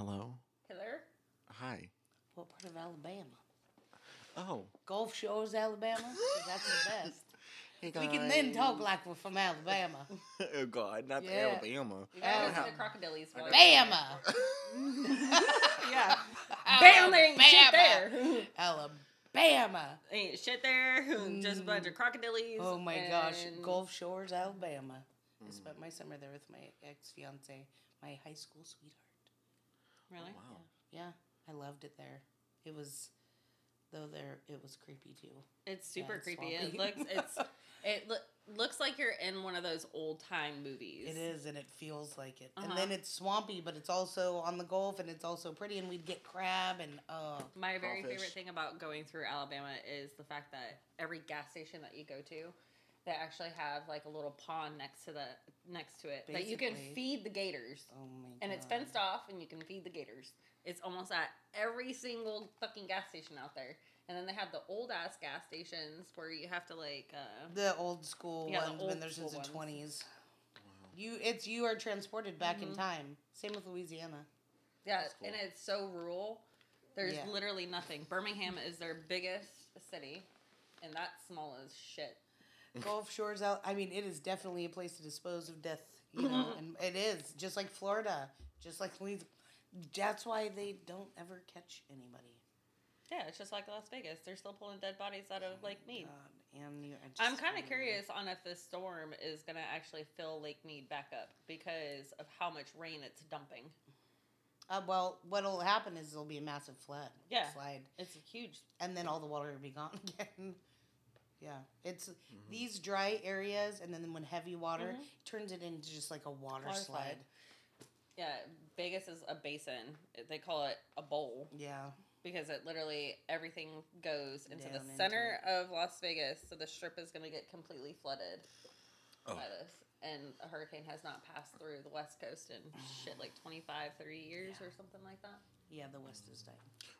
Hello. Killer? Hi. What part of Alabama? Oh. Gulf Shores, Alabama? That's the best. Hey we can then talk like we're from Alabama. oh God, not Yeah. Alabama. You gotta Alabama. listen to Crocodiles. while Bama! Yeah. Bam, there ain't shit there. Alabama! ain't shit there. Just a bunch of crocodiles. Oh my gosh, and- Gulf Shores, Alabama. I mm. spent my summer there with my ex fiance, my high school sweetheart. Really? Wow. Yeah, I loved it there. It was, though there, it was creepy too. It's super it's creepy. It looks it's it loo- looks like you're in one of those old time movies. It is, and it feels like it. And Uh-huh. then it's swampy, but it's also on the Gulf, and it's also pretty, and we'd get crab and uh. My very Crawfish. favorite thing about going through Alabama is the fact that every gas station that you go to, they actually have like a little pond next to the next to it that you can feed the gators. Oh my god. And it's fenced off and you can feed the gators. It's almost at every single fucking gas station out there. And then they have the old ass gas stations where you have to like uh The old school Yeah, the ones old been there since school the ones. twenties. You, it's you are transported back in Mhm. time. Same with Louisiana. Yeah, cool. and it's so rural. There's Yeah. literally nothing. Birmingham is their biggest city, and that's small as shit. Gulf Shores out. I mean, it is definitely a place to dispose of death. You know, and it is just like Florida, just like Louisiana. That's why they don't ever catch anybody. Yeah, it's just like Las Vegas. They're still pulling dead bodies out of Lake Mead. God, and you, I I'm kind of curious on if this storm is going to actually fill Lake Mead back up because of how much rain it's dumping. Uh, well, what'll happen is there'll be a massive flood. Yeah. Slide, It's a huge. and then all the water will be gone again. Yeah, it's Mm-hmm. these dry areas, and then when heavy water Mhm. turns it into just like a water, Water slide. slide. Yeah, Vegas is a basin. They call it a bowl Yeah, because it literally everything goes into Down the into center of Las Vegas. So the strip is going to get completely flooded Oh. by this. And a hurricane has not passed through the West Coast in shit like 25, 30 years or something like that. Yeah, the West is dying.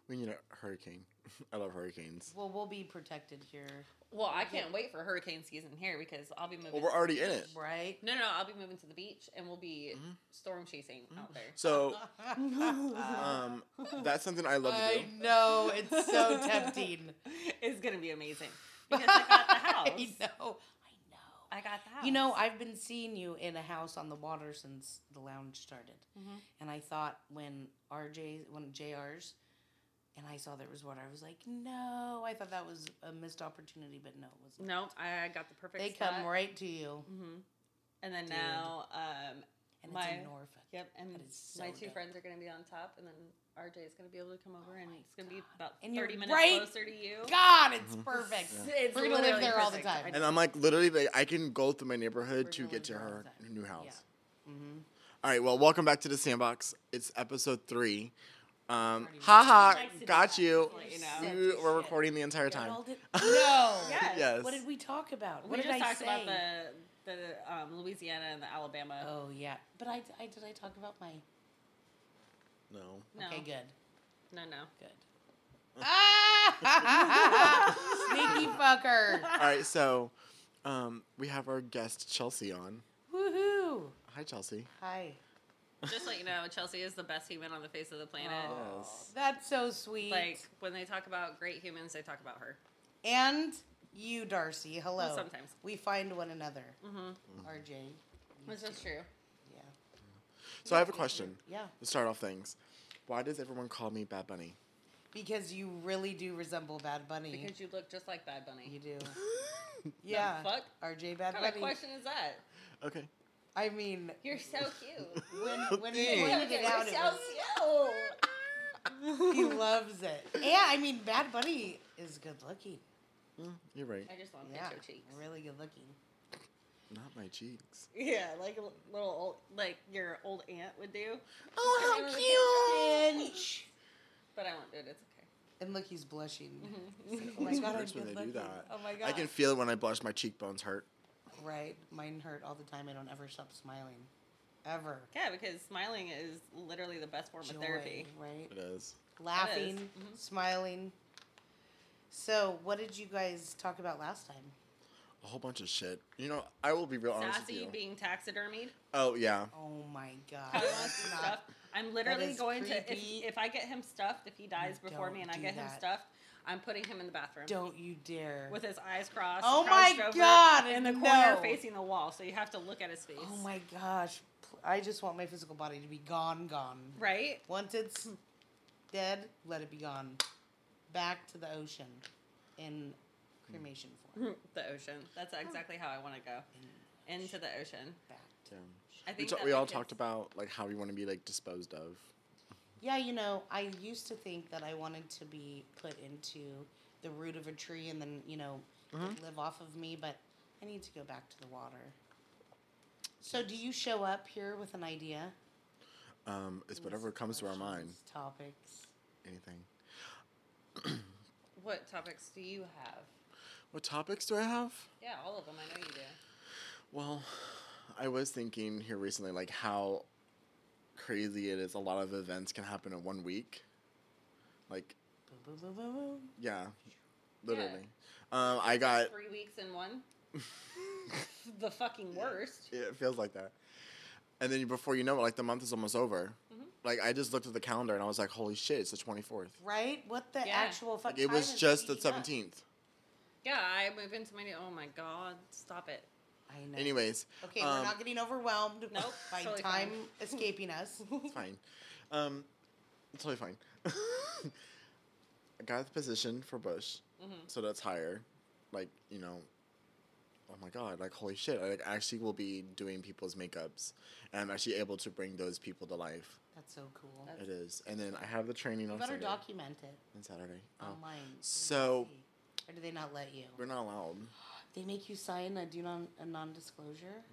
We need a hurricane. I love hurricanes. Well, we'll be protected here, Well, I can't wait for hurricane season here because I'll be moving. Well, we're already in it. right? No, no, no, I'll be moving to the beach and we'll be Mhm. storm chasing out there. So, um, that's something I love to I do. know it's so tempting. it's gonna be amazing because I got the house. I know. I got the house. You know, I've been seeing you in a house on the water since the lounge started, Mhm. and I thought when RJ, when JR's, and I saw there was water, I was like, no. I thought that was a missed opportunity, but no, it wasn't. no, I got the perfect. They spot. come right to you, hmm And then Dude. now, um, and My- it's in Norfolk. yep, and That my so two dope. friends are gonna be on top, and then RJ is gonna be able to come over, and it's gonna be about And thirty minutes right- closer to you. God, it's Mhm. perfect. Yeah. It's We're gonna live literally there all the time. And I'm like, literally, like, I can go through my neighborhood We're to get to live there all her new house. Mm-hmm. All right, well, welcome back to the sandbox. It's episode three. Um, Already haha, She likes to do got you. just you know. Such We a were recording the entire time. No. Yes. yes. What did we talk about? We What did just I talked say? about the the um, Louisiana and the Alabama. Oh yeah, but I, I did I talk about my No. no, okay good no, no. good. ah! Sneaky fucker! All right, so um, we have our guest Chelsey on. Woohoo! Hi, Chelsey. Hi. Just let you know, Chelsey is the best human on the face of the planet. Aw, Yes. That's so sweet. Like when they talk about great humans, they talk about her. and you, Darcy. Hello. Well, sometimes. we find one another. Mm-hmm. RJ. you This is true. Yeah. So I have a question Yeah, to start off things. Why does everyone call me Bad Bunny? because you really do resemble Bad Bunny. Because you look just like Bad Bunny. you do. The Yeah. fuck? RJ Bad What kind of Bunny. question is that? okay. I mean, You're so cute. when when he Thanks. pointed it out, it You're was, so he loves it. Yeah, I mean, Bad Bunny is good looking. Mm, you're right. I just want to Yeah, pinch your cheeks. really good looking. Not my cheeks. Yeah, like a little old, like your old aunt would do. Oh, how Pinch. But I won't do it. It's okay. And look, he's blushing. Mhm. Oh my It god, I'm hurts when good they do that. Oh my god. I can feel it when I blush. My cheekbones hurt. Right, mine hurt all the time. I don't ever stop smiling, ever. Yeah, because smiling is literally the best form Joy, of therapy. right? It is. Laughing, Mhm. smiling. So, what did you guys talk about last time? A whole bunch of shit. You know, I will be real honest with Sassy you. being taxidermied. oh yeah, Oh my god. How he wants to Not- I'm literally is going to creepy. if, if I get him stuffed, if he dies before Don't me and I do get him stuffed, I'm putting him in the bathroom Don't you dare. with his eyes crossed. Oh my over God, In the corner, no. facing the wall, so you have to look at his face. oh my gosh. I just want my physical body to be gone, gone. Right? Once it's dead, let it be gone. Back to the ocean in cremation form. the ocean. That's exactly how I want to go into the ocean. back to yeah. I We, think ta- that we all kids- talked about like how we want to be like disposed of. Yeah, you know, I used to think that I wanted to be put into the root of a tree and then, you know, Mhm. live off of me, but I need to go back to the water. So, do you show up here with an idea? Um, it's whatever comes to our mind. Topics. Anything. What topics do you have? What topics do I have? Yeah, all of them. I know you do. Well, I was thinking here recently, like how crazy it is. A lot of events can happen in one week. Like, Boom, boom, boom, boom, boom. yeah, literally. Um, I got. Three weeks in one. the fucking worst. Yeah, it feels like that. And then before you know it, like the month is almost over. Mhm. Like I just looked at the calendar and I was like, "Holy shit! It's the twenty fourth. Right? What the Yeah. actual fuck? Like, it was just the speeding up? seventeenth. Yeah, I move into my new. Oh my god! Stop it. I know. Anyways, Okay, um, we're not getting overwhelmed Nope, by totally time fine. escaping us. it's fine. Um, it's totally fine. I got the position for Busch, hmm so that's higher. Like you know, oh my god! Like holy shit! I like, actually will be doing people's makeups, and I'm actually able to bring those people to life. That's so cool. That's- It is, and then I have the training You on better Sunday document it and Saturday. Oh, online. So- or do they not let you? we're not allowed. They make you sign a do non a non-disclosure.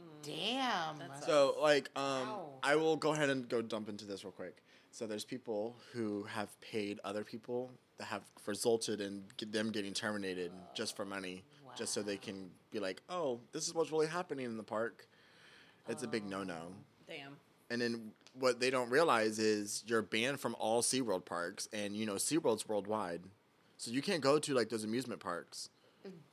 Mm. Damn. That's So like um Wow. I will go ahead and go dump into this real quick. So there's people who have paid other people that have resulted in get them getting terminated just for money, just so they can be like, "Oh, this is what's really happening in the park." It's a big no-no. Damn. And then what they don't realize is you're banned from all SeaWorld parks and you know SeaWorld's worldwide. So you can't go to like those amusement parks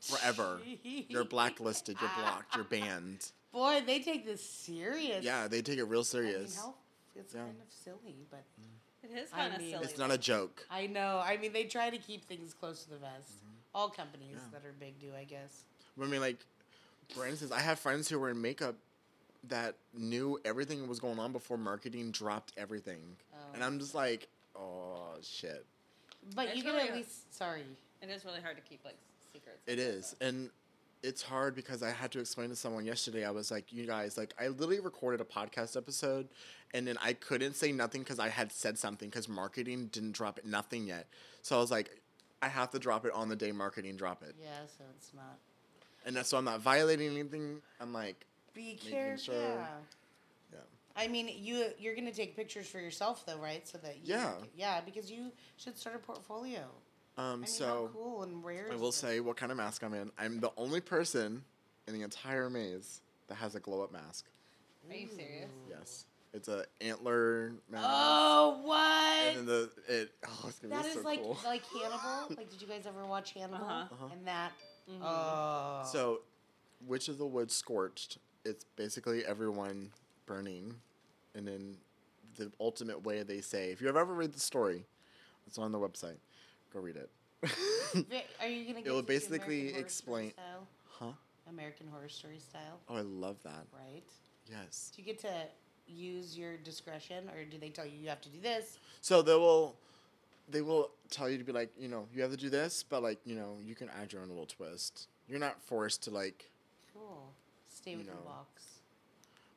forever. You're blacklisted, you're blocked, you're banned. Boy, they take this serious. Yeah, they take it real I mean, serious. how, it's Yeah. kind of silly, but It is I kind of mean- silly. It's not a joke. I know. I mean, they try to keep things close to the vest. Mm-hmm. All companies Yeah. that are big do, I guess. I mean, like, for instance, I have friends who were in makeup that knew everything was going on before marketing dropped everything, and I'm just like, oh shit. But It's you can really at a- least. Sorry. It is really hard to keep like secrets. It is, like though. and it's hard because I had to explain to someone yesterday. I was like, you guys, like, I literally recorded a podcast episode, and then I couldn't say nothing because I had said something because marketing didn't drop it, nothing yet. So I was like, I have to drop it on the day marketing drop it, Yeah, so it's not. and that's so I'm not violating anything. I'm like, Be careful. sure- Yeah. Yeah. I mean, you you're gonna take pictures for yourself though, right? So that you, Yeah. yeah, because you should start a portfolio. um, I mean, so. how cool and rare. I will this? say what kind of mask I'm in. I'm the only person in the entire maze that has a glow up mask. Are you serious? Yes. It's a antler mask. Oh, what? And then the it oh it's gonna that be is so like cool. like Hannibal. like, did you guys ever watch Hannibal? Uh-huh. Uh-huh. And that. Mhm. Oh. So Witch of the Woods Scorched, it's basically everyone burning and then the ultimate way they say if you have ever read the story, it's on the website. Go read it. Are you gonna? Get will basically American Horror explain- huh? American Horror Story style, Oh I love that. right? Yes. Do you get to use your discretion, or do they tell you you have to do this? So they will, they will tell you to be like, you know, you have to do this, but like, you know, you can add your own little twist. You're not forced to like, Cool. Stay with the box.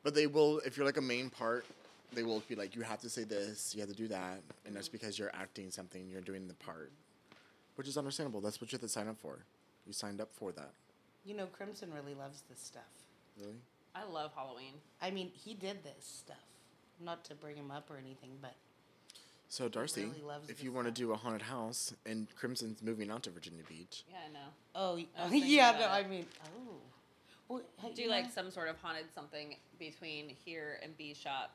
But they will. If you're like a main part, they will be like, you have to say this, you have to do that, and that's because you're acting something. You're doing the part, which is understandable. That's what you have to sign up for. You signed up for that. You know, Crimson really loves this stuff. Really? I love Halloween. I mean, he did this stuff. Not to bring him up or anything, but So Darcy, really loves if you want to do a haunted house, and Crimson's moving out to Virginia Beach, Yeah, I know. oh, y- I was thinking yeah, no, about I mean, oh, well, hey, Do you like know, some sort of haunted something between here and B shop,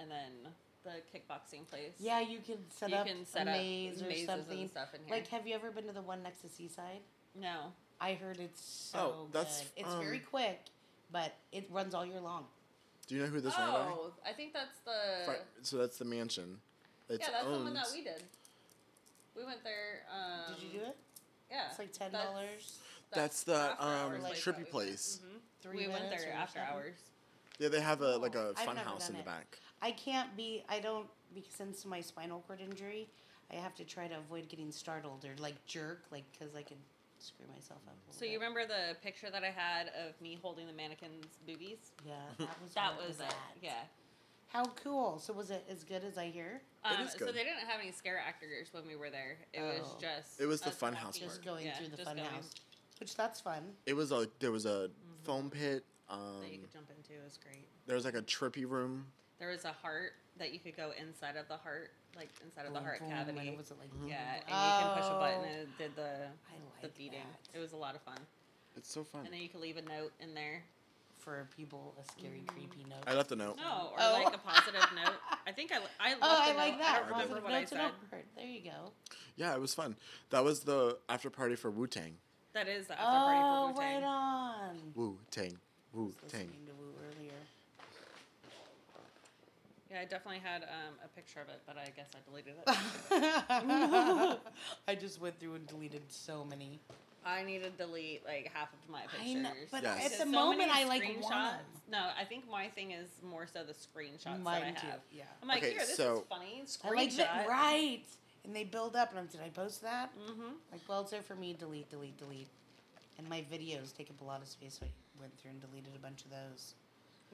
and then the kickboxing place. yeah, you can set you up can set a up maze or something. and stuff in here. Like, have you ever been to the one next to Seaside? no, I heard it's so Oh, that's, good. It's very um, quick, but it runs all year long. Do you know who this ran? Oh, I think that's the. Fri- So that's the mansion. It's yeah, that's owned. the one that we did. We went there. Um, Did you do it? Yeah. It's like ten that's- dollars. That's the, after um, hours like place trippy that we went. place. Mhm. Three We went there after something? hours. Yeah, they have a like a fun house in the it. back. I can't be. I don't because since my spinal cord injury, I have to try to avoid getting startled or like jerk, like because I could screw myself up. a So little you remember the picture that I had of me holding the mannequin's boobies? Yeah, that was That what was it. Yeah. How cool! So was it as good as I hear? Um, is So they didn't have any scare actors when we were there. It was Oh. just. It was the fun house Just part. going Yeah, through the fun going. house, which that's fun. It was a there was a Mm-hmm. foam pit. Um, that you could jump into. It was great. there was like a trippy room. There was a heart that you could go inside of the heart, like inside of the heart boom, cavity. and it was like yeah, and you can push a button Oh. and it did the I the beating. that. It was a lot of fun. It's so fun. And then you could leave a note in there. for people a scary, Mm-hmm. creepy note. I left a note. No, or Oh. like a positive note. I think I I left oh, I a like note. that. I don't remember Positive what I said. There you go. Yeah, it was fun. That was the after party for Wu Tang. That is the after oh, party for Wu right Tang. on. Wu Tang. Wu Tang. listening to Woo earlier. Yeah, I definitely had um, a picture of it, but I guess I deleted it. I just went through and deleted so many. I need to delete like half of my I pictures. know, but Yes. at the so moment, many I like screenshots- one. No, I think my thing is more so the screenshots Mine that I too. have. Yeah. I'm like, Okay, here, this so- is funny. Screenshot. I like that. Right. And they build up, and I'm did I post that? Mm-hmm. Like, well, it's there for me. Delete, delete, delete. And my videos take up a lot of space, so I went through and deleted a bunch of those.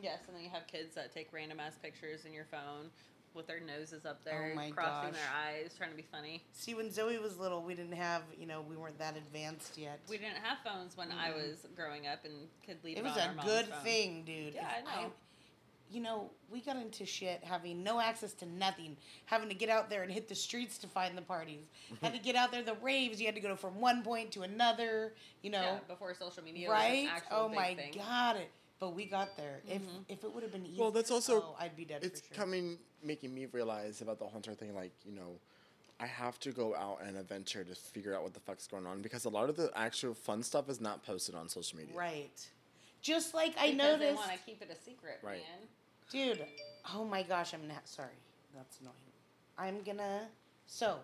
Yes, and then you have kids that take random ass pictures in your phone with their noses up there, Oh crossing gosh. their eyes, trying to be funny. See, when Zoe was little, we didn't have, you know, we weren't that advanced yet. We didn't have phones when I Mhm. was growing up and could leave it it, was a good phone. thing, dude. Yeah, If I know. You know, we got into shit having no access to nothing, having to get out there and hit the streets to find the parties. had to get out there, the raves, you had to go from one point to another, you know. Yeah, before social media right? was an actual Oh big my thing. god, it. But we got there. Mhm. If if it would have been easy, Well, that's also- oh, I'd be dead It's for sure. coming, making me realize about the whole entire thing. Like, you know, I have to go out and adventure to figure out what the fuck's going on because a lot of the actual fun stuff is not posted on social media. Right. Just like I Because noticed, they want to keep it a secret, Right. man. dude. Oh my gosh, I'm not sorry. That's annoying. I'm gonna. So,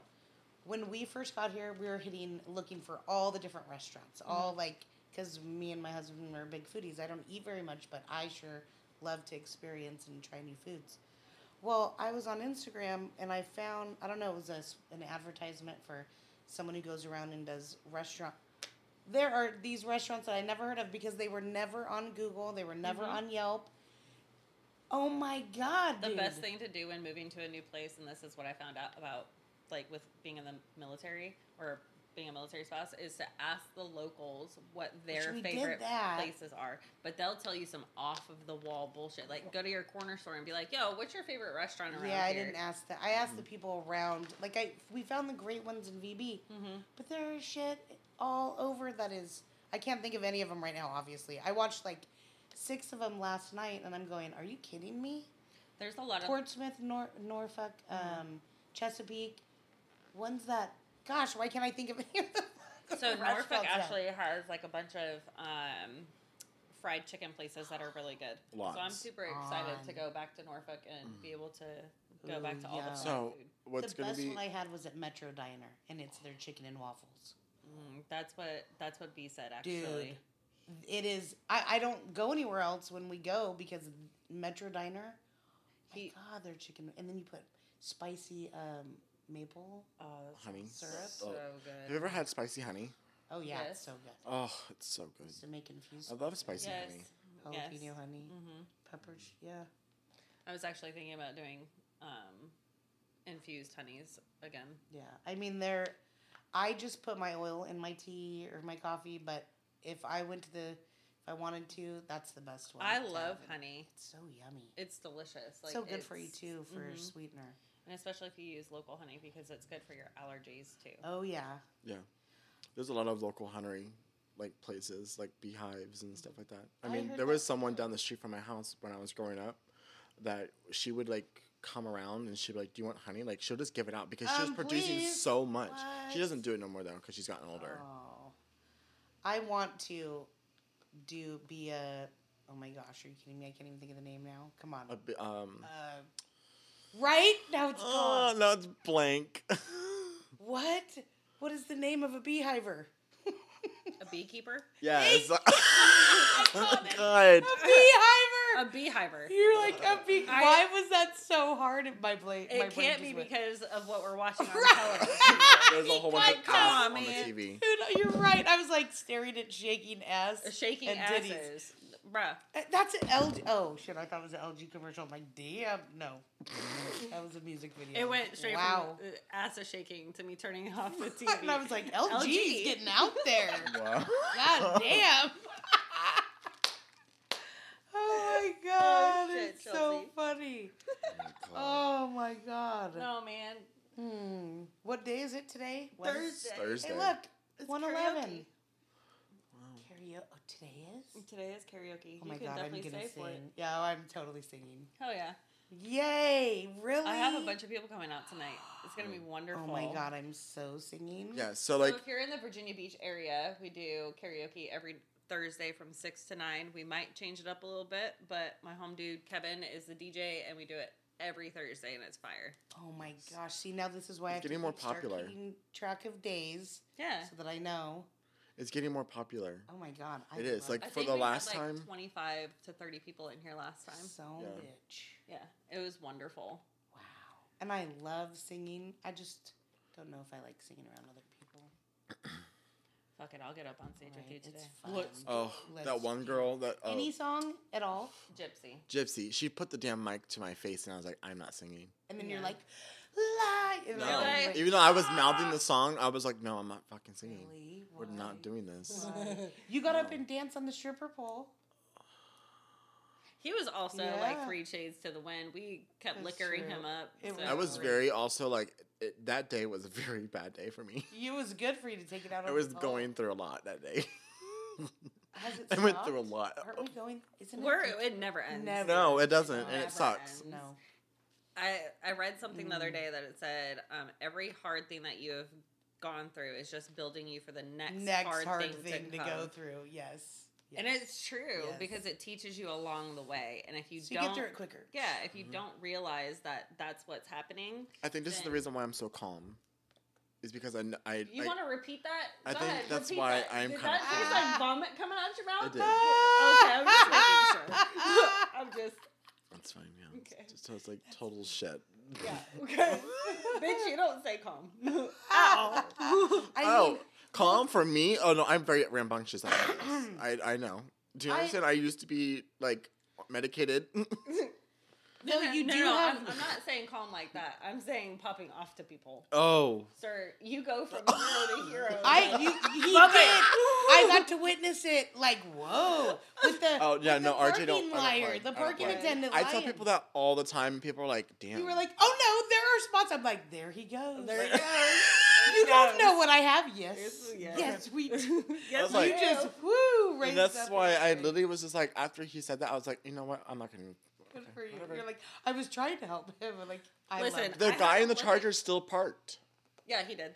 when we first got here, we were hitting looking for all the different restaurants. All mm-hmm. like because me and my husband are big foodies. I don't eat very much, but I sure love to experience and try new foods. Well, I was on Instagram and I found I don't know it was a s an advertisement for someone who goes around and does restaurant. There are these restaurants that I never heard of because they were never on Google. They were never Mhm. on Yelp. Oh my god, The dude. best thing to do when moving to a new place, and this is what I found out about, like with being in the military or being a military spouse, is to ask the locals what their favorite places are. But they'll tell you some off of the wall bullshit. Like go to your corner store and be like, "Yo, what's your favorite restaurant around here? Yeah, I here?" didn't ask that. I asked the people around. Like I, we found the great ones in VB, Mm-hmm. but there is shit all over that is. I can't think of any of them right now. Obviously, I watched like six of them last night, and I'm going, "Are you kidding me?" There's a lot of Portsmouth, Nor- Norfolk, Mhm. um, Chesapeake, ones that. Gosh, why can't I think of any of them? So Norfolk Restaurants now. actually has like a bunch of um, fried chicken places that are really good. Lots. So I'm super excited to go back to Norfolk and Mm. be able to go back to all yeah. the So, food. what's the going best to be. one I had was at Metro Diner, and it's their chicken and waffles. Mm, that's what that's what B said Dude, actually. It is. I, I don't go anywhere else when we go because Metro Diner. My He- God, their chicken, and then you put spicy um, maple. Oh, Honey. Syrup? so Oh. good. Have you ever had spicy honey? Oh yeah, Yes. it's so good. Oh, it's so good. Just to make infused I love spicy yes. honey. jalapeno yes. honey, mm-hmm. peppers. Yeah. I was actually thinking about doing um, infused honeys again. Yeah, I mean they're. I just put my oil in my tea or my coffee, but if I went to the, if I wanted to, that's the best one. I love honey. It's so yummy. It's delicious. Like so good for you too for mhm. sweetener. and especially if you use local honey because it's good for your allergies too. Oh yeah. Yeah. There's a lot of local honey like places, like beehives and stuff like that. I I mean, there was someone down the street from my house when I was growing up that she would like come around and she'd be like, "Do you want honey?" Like she'll just give it out because she was Um, producing please? so much. She doesn't do it no more though because she's gotten older. Oh. I want to do be a. Oh my gosh, are you kidding me? I can't even think of the name now. Come on. A um. Uh, right now it's Oh, gone. no, it's blank. What? What is the name of a beehiver? A beekeeper? yes. called it. God. A beehiver. A beehiver. You're like a bee. I- Why was that so hard? in My brain. my It brain can't just be went- because of what we're watching on Right. television. There's a whole bunch of Like, come ass on, on the. TV. Dude, you're right. I was like staring at shaking ass. Shaking and asses. ditties. Bruh. Uh, That's an LG. Oh shit! I thought it was an LG commercial. I'm like, damn, no. that was a music video. It went straight wow. from uh, ass of shaking to me turning off the TV. and I was like, LG's LG. getting out there. Wow. God damn. oh my god, shit, it's so funny. Oh, Oh my god. No, man. Hmm. What day is it today? Thursday. Thursday. Hey, look, It's one eleven. karaoke. Karaoke. Oh, today is. Today is karaoke. Oh my you god, I'm gonna stay sing. for it. Yeah, I'm totally singing. Hell yeah. Yay! Really? I have a bunch of people coming out tonight. It's gonna be wonderful. Oh my god, I'm so singing. Yeah, so So like if you're in the Virginia Beach area, we do karaoke every Thursday from six to nine. We might change it up a little bit, but my home dude Kevin is the DJ, and we do it every Thursday, and it's fire. Oh my gosh! See, now this is why I getting more keep- start popular. keeping track of days Yeah. so that I know. it's getting more popular. Oh my god, I It is, like, I for think the we last had like time- 25 to 30 people in here last time. so Yeah. bitch. Yeah, it was wonderful. Wow. And I love singing. I just don't know if I like singing around other people. Fuck it, I'll get up on stage with you Right, today. it's fun. Let's Oh, Let's that one girl that oh, Any song at all, Gypsy. Gypsy, she put the damn mic to my face and I was like, I'm not singing. and then you're like, lie. No. I'm like, Even though I was mouthing the song, I was like, no, I'm not fucking singing. Really? We're not doing this. Why? You got up and danced on the stripper pole. He was also Yeah. like three shades to the wind. We kept That's liquoring true. him up. It so- I was great. very also like it, that day was a very bad day for me. It was good for you to take it out. I on was the going through a lot that day. Has it I went through a lot. Aren't we going? Isn't We're, it? it never ends. Never. No, it doesn't, It and it sucks. ends. No. I I read something the other Mm. day that it said um, every hard thing that you have gone through is just building you for the next, Next hard, hard, thing, thing, to, come. go through. Yes. And it's true Yes. because it teaches you along the way. And if you so you don't, get through it quicker. yeah, if you Mhm. don't realize that that's what's happening, I think this is the reason why I'm so calm. Is because I, I, you I- want to repeat that? I Go think ahead, that's why that. I'm Did kinda that taste calm. like vomit coming out your mouth? It did. Okay, I'm just making sure. I'm just that's fine. Yeah. Okay. Just so it's like total shit. yeah. Okay, bitch, you don't say calm. Ow. I oh, mean, calm for me? Oh no, I'm very rambunctious. I, know this. I I know. Do you I- understand? I used to be like medicated. No, you do no, have- I'm, I'm not saying calm like that. I'm saying popping off to people. oh, Sir, you go from zero to hero. I you, he Love did. it. I got to witness it. Like whoa, with the Oh, yeah, with no, the RJ parking don't- I don't liar, play. the don't parking play. attendant. I tell lying. people that all the time. People are like, "Damn." You were like, oh no, there are spots. I'm like, there he goes. There he go. You don't know what I have. Yes, Yes, yes, yes. we do. Yes, you like- you just woo. and raised that's up why I everything. literally was just like, after he said that, I was like, you know what? I'm not gonna. Good for you. whatever. You're like, I was trying to help him. but, Like, I Listen, loved it. The I guy in the a limit. charger still parked. Yeah, he did.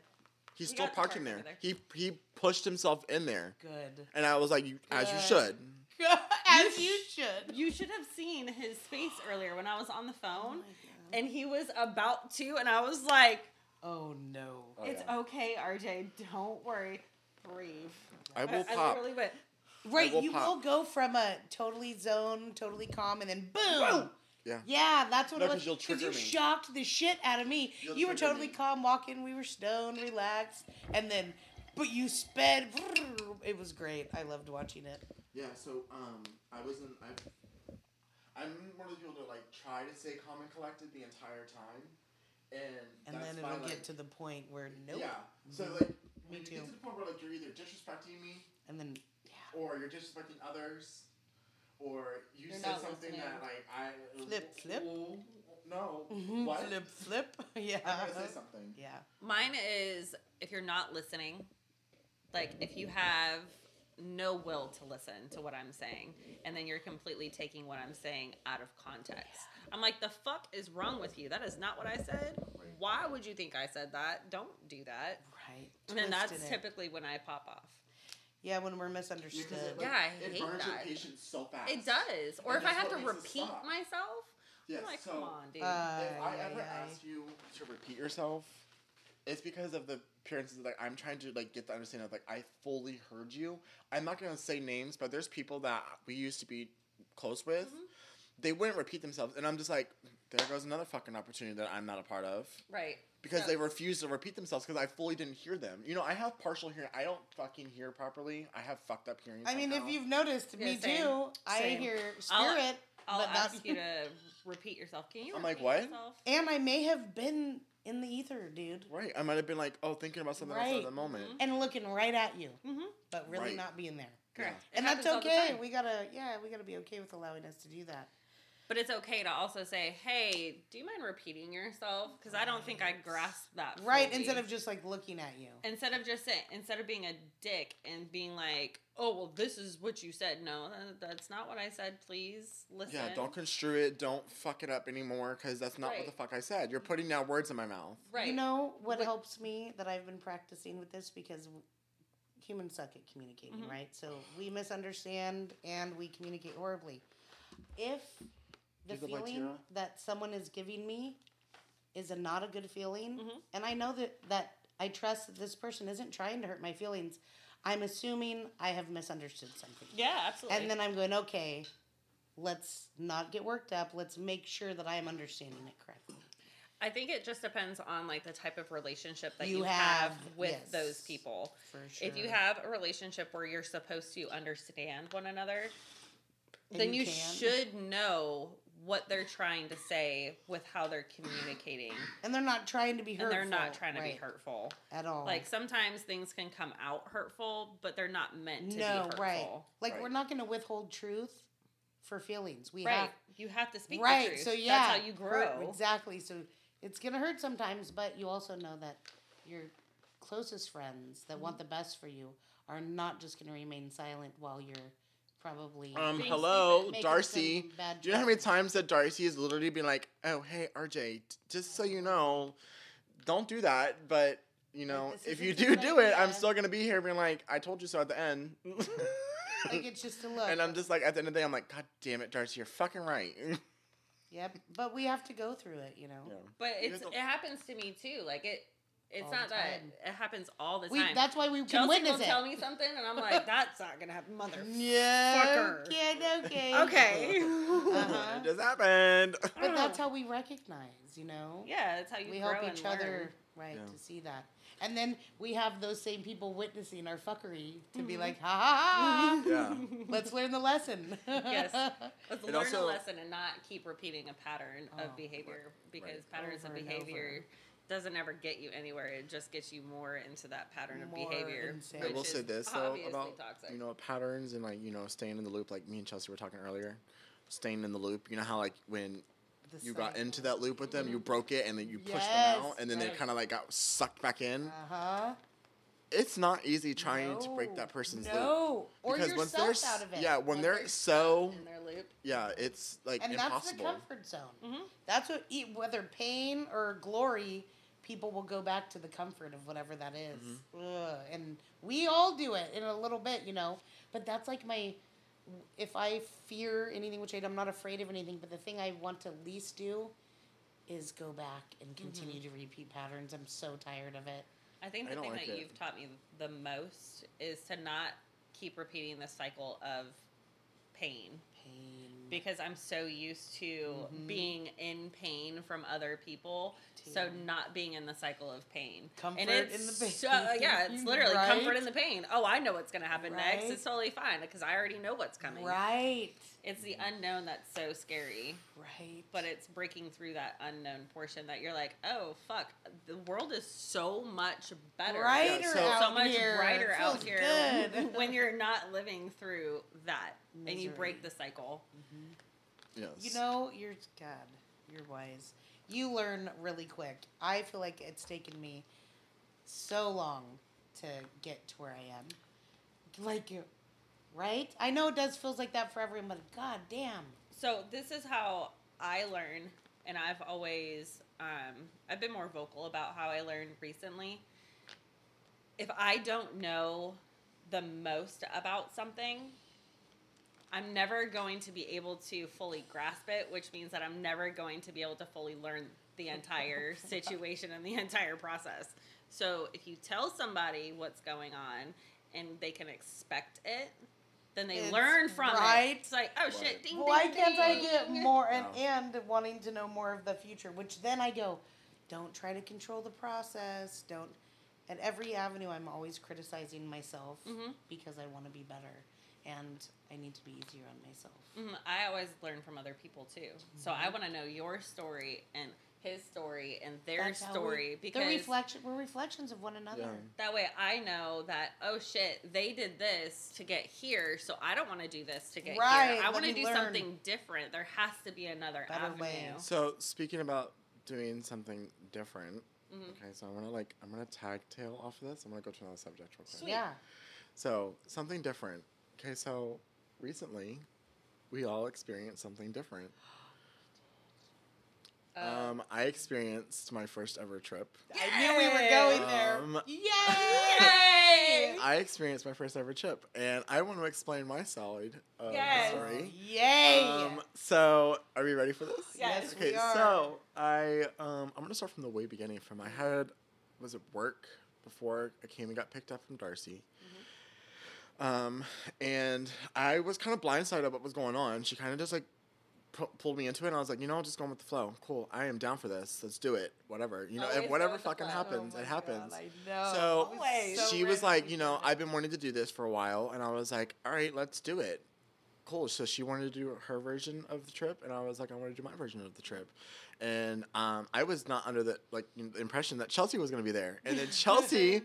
He's We still got to parked in park there. He he pushed himself in there, good. and I was like, you, as you should. As you should. You should have seen his face earlier when I was on the Oh, phone, my God. and he was about to, and I was like, oh no. Oh, "It's yeah. okay, RJ. Don't worry. Breathe." I will I, pop. literally went. Right, will you pop. will go from a totally zone, totally calm, and then boom. Yeah. Yeah, that's what No, it 'cause was. you'll Because you me. shocked the shit out of me. You'll you were totally me. calm walking. We were stoned, relaxed, and then, but you sped. It was great. I loved watching it. Yeah. So um, I wasn't. I. I'm one of the people that like try to stay calm and collected the entire time, and And that's then it'll like, get to the point where nope. Yeah. So like, Me when you too. get to the point where like you're either disrespecting me And then yeah. or you're disrespecting others, or you You're say not something listening. that like I Flip, flip. No. Mhm, What? Flip, flip. Yeah. I'm gonna say something. Yeah. Mine is if you're not listening, like if you have no will to listen to what I'm saying, and then you're completely taking what I'm saying out of context. I'm like, the fuck is wrong with you? That is not what I said. Why would you think I said that? Don't do that. Right. And then that's it. typically when I pop off. Yeah, when we're misunderstood. Because it, like, Yeah, I it hate burns your patience so fast. It does. Or And if I have to what makes it repeat stop. myself, Yes, I'm like, so come on, dude. Uh, if I Ay, ever ay, ay. ask you to repeat yourself, it's because of the appearances. Like I'm trying to like get the understanding of like I fully heard you. I'm not gonna say names, but there's people that we used to be close with. Mhm. They wouldn't repeat themselves, and I'm just like, there goes another fucking opportunity that I'm not a part of right. because So- they refuse to repeat themselves because I fully didn't hear them. You know, I have partial hearing. I don't fucking hear properly. I have fucked up hearing. I mean, if you've noticed, Yeah, me same. too. I Same. hear I'll- spirit, I'll but not ask you to repeat yourself. Can you I'm like, what? yourself? And I may have been in the ether, dude, right, I might have been like, oh, thinking about something else at the moment. And looking right at you, Mm-hmm. but really Right. not being there. Correct. It and that's happens all the okay. time. We gotta, yeah, we gotta be okay with allowing us to do that. But it's okay to also say, "Hey, do you mind repeating yourself?" Because I don't think I grasp that. Right, fully. instead of just like looking at you. instead of just saying, instead of being a dick and being like, "Oh, well, this is what you said." No, that's not what I said. Please listen. Yeah, don't construe it. Don't fuck it up anymore because that's not what the fuck I said. You're putting now words in my mouth. Right. You know what But- helps me that I've been practicing with this because humans suck at communicating, Mhm. right? So we misunderstand and we communicate horribly. If the Do feeling Tira? that someone is giving me is a not a good feeling, Mhm. and I know that that I trust that this person isn't trying to hurt my feelings, I'm assuming I have misunderstood something. Yeah, absolutely. And then I'm going, okay, let's not get worked up. Let's make sure that I am understanding it correctly. I think it just depends on like the type of relationship that You you, have, have, with yes. those people. For sure. If you have a relationship where you're supposed to understand one another, And then you you, should know what they're trying to say with how they're communicating. and they're not trying to be and hurtful. they're not trying to be hurtful. at all. Like sometimes things can come out hurtful, but they're not meant to no, be hurtful. right. Like Right. we're not going to withhold truth for feelings. We right. have you have to speak right. the truth. So yeah, That's how you hurt- grow. exactly. So it's going to hurt sometimes, but you also know that your closest friends that Mm-hmm. want the best for you are not just going to remain silent while you're probably Um, Being hello, making Darcy. Do you know how many times that Darcy has literally been like, "Oh, hey, RJ, just so you know, don't do that." But you know, this if you a do good do it, I'm still gonna be here, being like, "I told you so" at the end. Like it's just a look. and I'm just like, at the end of the day, I'm like, "God damn it, Darcy, you're fucking right." Yep. But we have to go through it, you know. yeah. But it's it happens to me too. Like it, it's All not the that it happens all the We time. that's why we can Chelsey witness will it. tell me something, and I'm like, that's not gonna happen, mother. yeah. fucker. Okay. Okay. Okay. Uh-huh. It just happened. But that's how we recognize, you know. yeah, that's how you recognize. we grow help and each learn. other right Yeah. to see that and then we have those same people witnessing our fuckery to be Mhm. like ha ha ha Yeah. let's learn the lesson Yes. Let's It learn also- a lesson and not keep repeating a pattern Oh, of behavior because right. patterns Over of and behavior over. Doesn't ever get you anywhere. It just gets you more into that pattern of More behavior. insane. I which will say this though about toxic. you know patterns and like you know staying in the loop, like me and Chelsey were talking earlier. Staying in the loop, you know how like when The you got into that loop with them, you broke it, and then you pushed them out, and then they kind of like got sucked back in. uh-huh It's not easy trying to break that person's loop. no or Because once they're yourself s- out of it yeah, when When they're stuck so in their loop. yeah, it's like and that's the impossible. comfort zone Mhm. that's what e- whether pain or glory people will go back to the comfort of whatever that is. Mm-hmm. Ugh, and we all do it in a little bit you know but that's like my if i fear anything which i'm not afraid of anything but the thing i want to least do is go back and continue to repeat patterns i'm so tired of it I think the don't thing like that it. you've taught me the most is to not keep repeating the cycle of pain pain because I'm so used to Mhm. being in pain from other people, so not being in the cycle of pain. Comfort and it's in the pain. So, yeah, it's literally comfort in the pain. Oh, I know what's going to happen next. It's totally fine because I already know what's coming. right It's the unknown that's so scary, right but it's breaking through that unknown portion that you're like, oh fuck, the world is so much better. brighter Yeah, so- out so much here. brighter It out here good. when you're not living through that and you break the cycle. Mm-hmm. Yes. You know, you're God, you're wise. You learn really quick. I feel like it's taken me so long to get to where I am. Like, right? I know it does feels like that for everyone, but god damn. So this is how I learn, and I've always um, I've been more vocal about how I learned recently. If I don't know the most about something, I'm never going to be able to fully grasp it, which means that I'm never going to be able to fully learn the entire situation and the entire process. So if you tell somebody what's going on and they can expect it, then they It's learn from right. it. It's like, oh shit, ding, Why ding, can't I get more and No. and wanting to know more of the future? Which then I go, don't try to control the process. Don't. At every avenue, I'm always criticizing myself Mhm. because I want to be better, and I need to be easier on myself. Mhm, I always learn from other people too. So I want to know your story and his story and their That's how we- story because the reflection we're reflections of one another. Yeah. that way I know that oh shit they did this to get here, so I don't want to do this to get Right, here. I let want to me do learn. something different. There has to be another Better avenue. way. So speaking about doing something different, Mhm. okay, so I'm gonna like I'm gonna tag tail off of this. I'm gonna go to another subject real quick. Sweet. Yeah. So something different. Okay, so recently we all experienced something different. Uh, Um, I experienced my first ever trip. I knew we were going there. Um, Yay! Yay! I experienced my first ever trip, and I want to explain my side of Yes. the story. Yay! Um, so, are we ready for this? Yes, Okay, we are. so I um, I'm gonna start from the way beginning. From I had was it work before I came and got picked up from Darcy. Um, and I was kind of blindsided of what was going on. She kind of just like pu- pulled me into it, and I was like, you know, just going with the flow. Cool, I am down for this. Let's do it. Whatever, you know, if whatever fucking happens, Oh it happens. God, I know. So, I was she so was like, you know. I've been wanting to do this for a while, and I was like, all right, let's do it. Cool. So she wanted to do her version of the trip, and I was like, I want to do my version of the trip. And um, I was not under the like you know, the impression that Chelsey was going to be there, and then Chelsey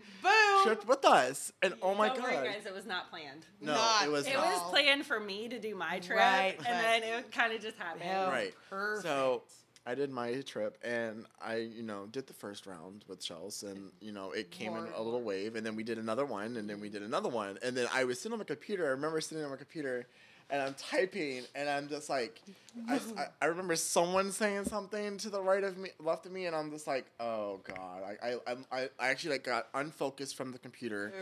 Boom! tripped with us, and oh my Don't god, worry, guys, it was not planned. no, Not it was It not. was planned for me to do my trip, Right, and right. then it kind of just happened. Hell, Right. Perfect. So I did my trip, and I, you know, did the first round with Chelsey, and you know, it came in a little wave, and then we did another one, and then we did another one, and then I was sitting on my computer. I remember sitting on my computer, and I'm typing, and I'm just like, I, I, I remember someone saying something to the right of me, left of me, and I'm just like, oh god, I, I, I, I actually like got unfocused from the computer.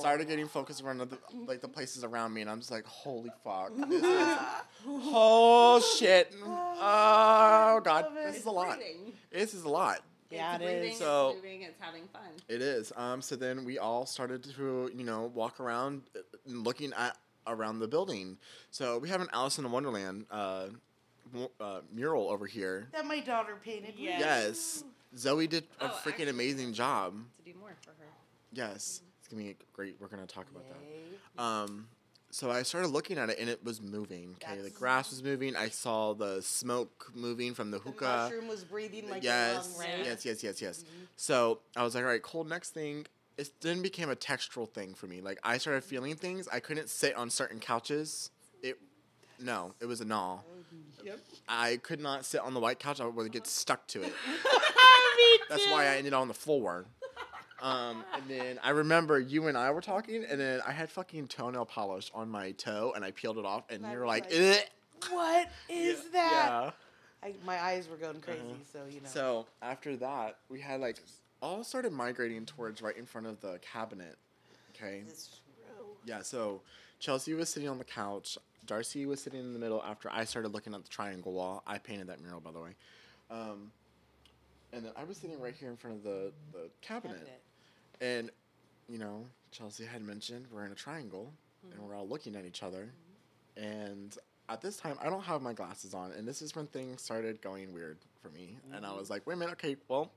Started getting focused around the, like the places around me, and I'm just like, holy fuck, this is, oh shit, oh god, this is a lot. breathing. This is a lot. Yeah, it's it breathing, is. So- it's moving, it's having fun. It is. Um. So then we all started to, you know, walk around, uh, looking at around the building. So we have an Alice in Wonderland uh, uh, mural over here. that my daughter painted. Yes. Yes. Zoe did a Oh, freaking amazing job. To do more for her. Yes. It's gonna be great. We're gonna talk about that. Um, so I started looking at it and it was moving. Okay, the grass was moving. I saw the smoke moving from the The hookah. mushroom was breathing like yes, a lung, right? yes, yes, yes, yes. So I was like, all right, cool. Next thing, it then became a textural thing for me. Like I started feeling things. I couldn't sit on certain couches. It, no, it was a gnaw. Yep. I could not sit on the white couch. I would get stuck to it. Me That's why I ended on the floor. Um, and then I remember you and I were talking, and then I had fucking toenail polish on my toe, and I peeled it off, and And you were like, like. What is Yeah, that? I, my eyes were going crazy, Uh-huh. so you know. So after that, we had like all started migrating towards right in front of the cabinet. Okay. Yeah. So Chelsey was sitting on the couch. Darcy was sitting in the middle. After I started looking at the triangle wall, I painted that mural, by the way. Um, and then I was sitting right here in front of the the cabinet. Cabinet. And, you know, Chelsey had mentioned we're in a triangle and we're all looking at each other. And at this time, I don't have my glasses on. And this is when things started going weird for me. And I was like, wait a minute, okay, well,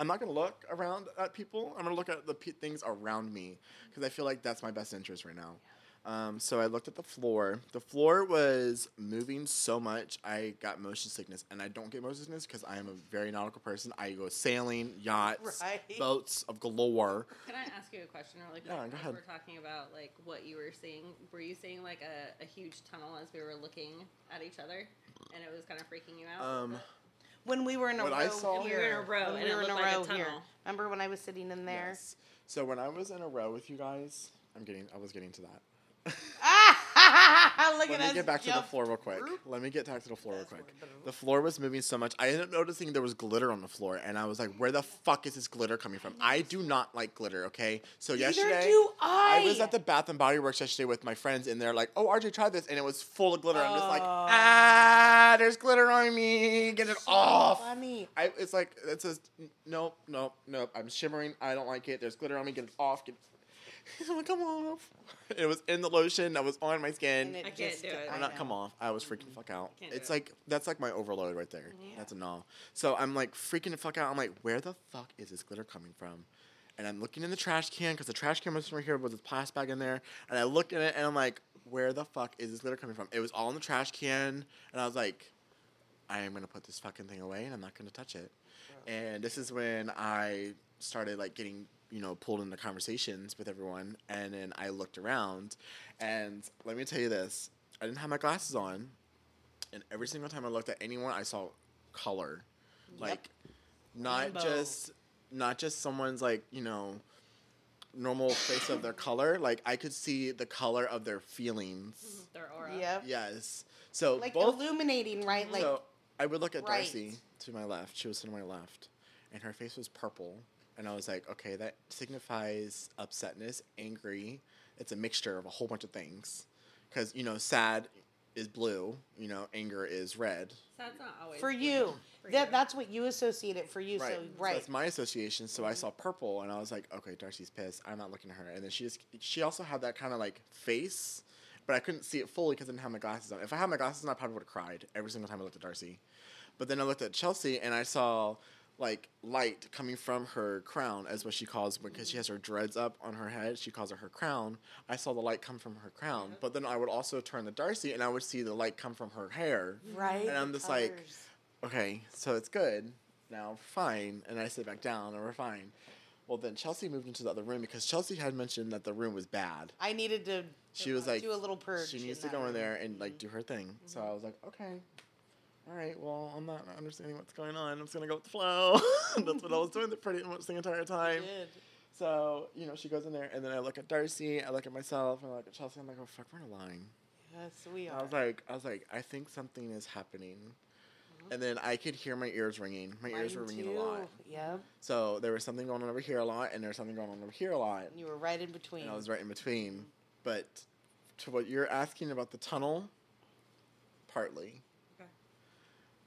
I'm not going to look around at people. I'm going to look at the pe- things around me because I feel like that's my best interest right now. Um, so I looked at the floor. The floor was moving so much, I got motion sickness. And I don't get motion sickness because I am a very nautical person. I go sailing, yachts, Right. boats of galore. Can I ask you a question really quick? Yeah, go ahead. We're talking about like what you were seeing. Were you seeing like a, a huge tunnel as we were looking at each other, and it was kind of freaking you out? Um, bit? When we were in a What row I saw- here. We were in a row, When and we were in a looked like a row here. Remember when I was sitting in there? Yes. So when I was in a row with you guys, I'm getting, I was getting to that. Ah! Look Let at me us get back to the floor real quick. Let me get back to the floor real quick. The floor was moving so much. I ended up noticing there was glitter on the floor, and I was like, "Where the fuck is this glitter coming from?" I do not like glitter. Okay, so Neither yesterday do I. was at the Bath and Body Works yesterday with my friends, and they're like, "Oh, RJ, try this," and it was full of glitter. I'm just like, Oh. "Ah, there's glitter on me. Get it So off." Funny. I, it's like it says, "Nope, nope, nope." I'm shimmering. I don't like it. There's glitter on me. Get it off. Get. I'm like, come off. It was in the lotion that was on my skin. And it I can't just- do it. I I'm not come off. I was freaking the mm-hmm. fuck out. Can't do It's it. like that's like my overload right there. Yeah. That's a no. So I'm like freaking the fuck out. I'm like, where the fuck is this glitter coming from? And I'm looking in the trash can because the trash can was right here with a plastic bag in there. And I look in it and I'm like, where the fuck is this glitter coming from? It was all in the trash can, and I was like, I am gonna put this fucking thing away and I'm not gonna touch it. And this is when I started like getting you know pulled into conversations with everyone, and then I looked around, and let me tell you this: I didn't have my glasses on, and every single time I looked at anyone, I saw color, like not Rainbow. just not just someone's like you know normal face of their color. Like I could see the color of their feelings. Mm-hmm. Their aura. Yep. Yes. So Like both illuminating, right? Like so I would look at right. Darcy to my left. She was to my left, and her face was purple. And I was like, okay, that signifies upsetness, angry. It's a mixture of a whole bunch of things. Because, you know, sad is blue, you know, anger is red. That's not always for blue. you. For that you. that's what you associate it for you. right. So So right. that's my association. So I mm-hmm. saw purple, and I was like, okay, Darcy's pissed. I'm not looking at her. And then she just, she also had that kind of like face, but I couldn't see it fully because I didn't have my glasses on. If I had my glasses on, I probably would have cried every single time I looked at Darcy. But then I looked at Chelsey, and I saw like light coming from her crown, as what she calls because she has her dreads up on her head. She calls it her crown. I saw the light come from her crown, but then I would also turn to Darcy, and I would see the light come from her hair. right. And I'm the just like, okay, so it's good. Now fine. And I sit back down and we're fine. Well, then Chelsey moved into the other room because Chelsey had mentioned that the room was bad. I needed to. She was like, do a little purge. She needs to that go in there and like Mhm. do her thing. So I was like, okay. All right, well, I'm not understanding what's going on. I'm just gonna go with the flow. That's what I was doing the pretty much the entire time. did. So you know, she goes in there, and then I look at Darcy, I look at myself, and I look at Chelsey. I'm like, oh fuck, we're in a line. Yes, we are. I was like, I was like, I think something is happening. And then I could hear my ears ringing. My ears were Mine ringing a lot. too. Yep. So there was something going on over here a lot, and there was something going on over here a lot, And you were right in between. and I was right in between. But to what you're asking about the tunnel, partly.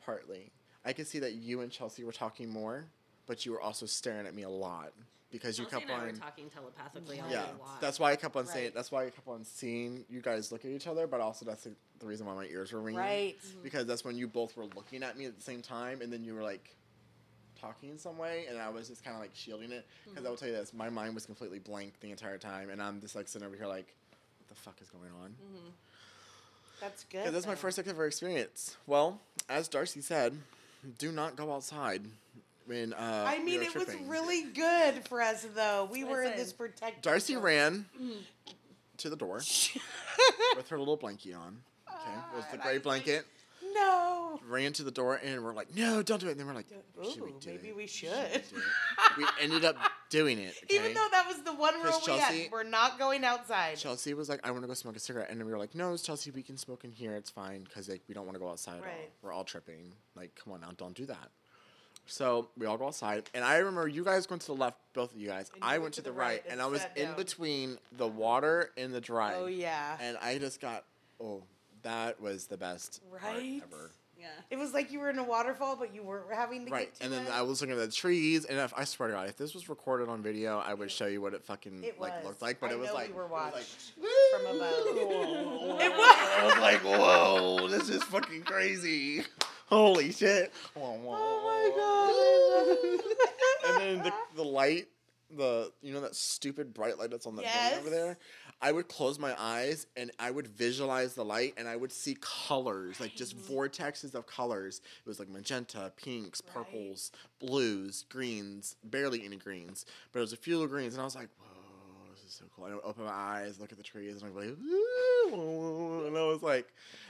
Partly, I could see that you and Chelsey were talking more, but you were also staring at me a lot because you kept and I were on. talking telepathically a Yeah, lot. that's why I kept on saying. Right. That's why I kept on seeing you guys look at each other, but also that's the, the reason why my ears were ringing. right. because that's when you both were looking at me at the same time, and then you were like talking in some way, and I was just kind of like shielding it. Because I will tell you this, my mind was completely blank the entire time, and I'm just like sitting over here like, what the fuck is going on? Mhm. That's good. Because that's my though. first ever experience. Well, as Darcy said, do not go outside when. Uh, I mean, you're it was really good for us, though. We were in this protected. Darcy zone. ran to the door with her little blankie on. Okay, it was the And gray was like, blanket. No. Ran to the door, and we're like, "No, don't do it." And then we're like, "Should we Ooh, do maybe it? we Should should. do it?" we ended up doing it. Even though that was the one rule Because we Chelsey- had, we're not going outside. Chelsey was like, I want to go smoke a cigarette. And then we were like, no, it's Chelsey, we can smoke in here. It's fine. Because like, we don't want to go outside at all. Right. We're all tripping. Like, come on now, don't do that. So we all go outside. And I remember you guys going to the left, both of you guys. And you I went to the right. right and and I was sat in down. between the water and the dry. Oh yeah. And I just got, oh, that was the best part Right? ever. Yeah. It was like you were in a waterfall, but you weren't having to Right, get too and then much. I was looking at the trees, and if I swear to God, if this was recorded on video, I would show you what it fucking It like was. looked like. But I it was know we like were it was like, watched from above. It was. I was like, whoa, this is fucking crazy. Holy shit. Oh my god! and then the, the light, the you know that stupid bright light that's on the building over there. I would close my eyes and I would visualize the light and I would see colors, like just vortexes of colors. It was like magenta, pinks, Right. purples, blues, greens, barely any greens, but it was a few greens, and I was like, whoa, this is so cool. I would open my eyes, look at the trees, and I'd be like, "Ooh," and I was like,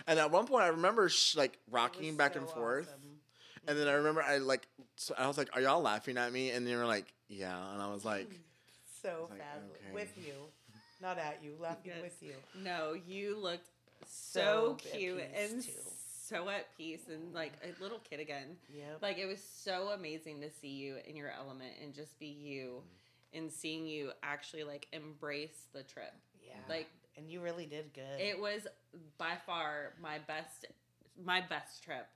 and at one point I remember sh- like rocking back so and forth. awesome. And then I mm-hmm. remember I like, so I was like, "Are y'all laughing at me?" And they were like, "Yeah." And I was like, So like, fab okay. with you, not at you, laughing Yes. with you. No, you looked so, So cute and too. so at peace and like a little kid again. Yeah, Like it was so amazing to see you in your element and just be you mm-hmm. and seeing you actually like embrace the trip. yeah. Like and you really did good. it was by far my best my best trip.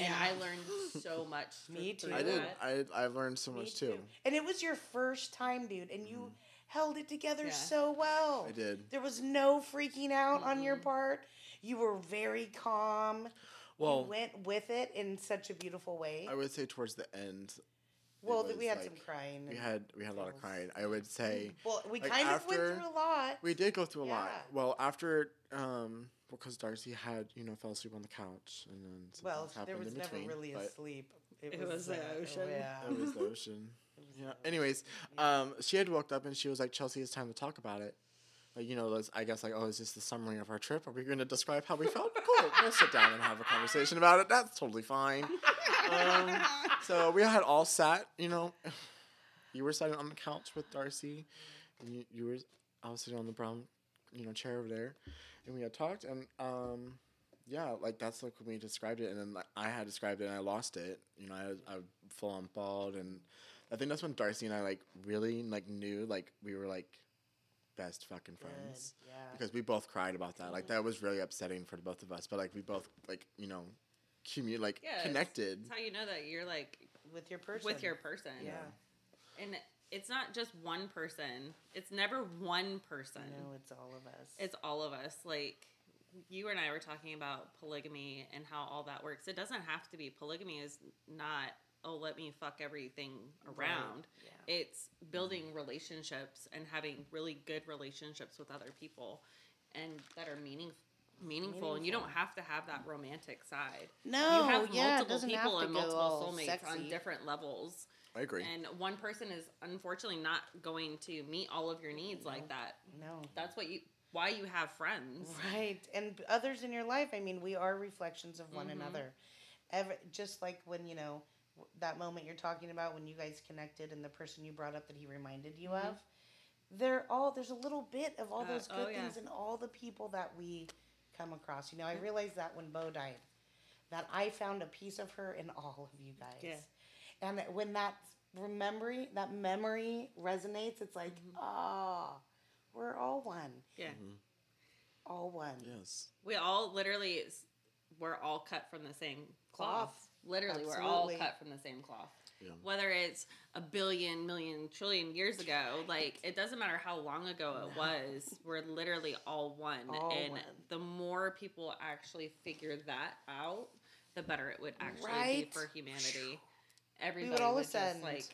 And I learned so much. Me too. I did. I I've learned so Me much too. And it was your first time, dude, and you held it together Yeah. so well. I did. There was no freaking out on your part. You were very calm. Well, you went with it in such a beautiful way. I would say towards the end, well, was we had some crying. we had we had a lot of crying. I would say Well, we like, kind of went through a lot. we did go through a lot. Well, after um, because Darcy had you know fell asleep on the couch and then some Well, things there happened was in never between. really a sleep. It was the uh, ocean. yeah. it was the ocean. Was Yeah. the Anyways, Yeah. um, she had woke up and she was like, "Chelsey, it's time to talk about it." Like, you know, let's, I guess like, oh, is this the summary of our trip? Are we going to describe how we felt? cool. We'll sit down and have a conversation about it. That's totally fine. Um, so we had all sat. You know, you were sitting on the couch with Darcy, and you, you were. I was sitting on the brown, you know, chair over there, and we had talked, and um, yeah, like that's like when we described it, and then like, I had described it, and I lost it. You know, I I full on bawled, and I think that's when Darcy and I like really like knew like we were like best fucking Good, friends Yeah. because we both cried about that. Like that was really upsetting for the both of us, but like we both like you know, commu- like Yeah, it's- connected. That's how you know that you're like with your person. with your person. Yeah. And it's not just one person. It's never one person. No, it's all of us. It's all of us. Like you and I were talking about polygamy and how all that works. It doesn't have to be polygamy is not oh let me fuck everything Right, around. Yeah. It's building relationships and having really good relationships with other people and that are meaning meaningful, and you don't have to have that romantic side. No, you have yeah, multiple have people to and multiple soulmates sexy. on different levels. I agree. And one person is unfortunately not going to meet all of your needs No. like that. No. That's what you why you have friends. Right. And others in your life, I mean, we are reflections of one Mhm. another. Ever, just like when, you know, that moment you're talking about when you guys connected and the person you brought up that he reminded you Mhm. of, they're all, there's a little bit of all Uh, those oh, good yeah. things in all the people that we come across. You know, I realized that when Bo died, that I found a piece of her in all of you guys. Yeah. And when that remembering, that memory resonates, it's like, Mhm. ah, we're all one. Yeah. Mhm. All one. Yes. We all literally we're all cut from the same cloth. Cloth. Literally, we're all cut from the same cloth. Yeah. Whether it's a billion, million, trillion years ago, like it doesn't matter how long ago it No. was. We're literally all one. All and one. the more people actually figure that out, the better it would actually be for humanity. Everybody all would just ascend. like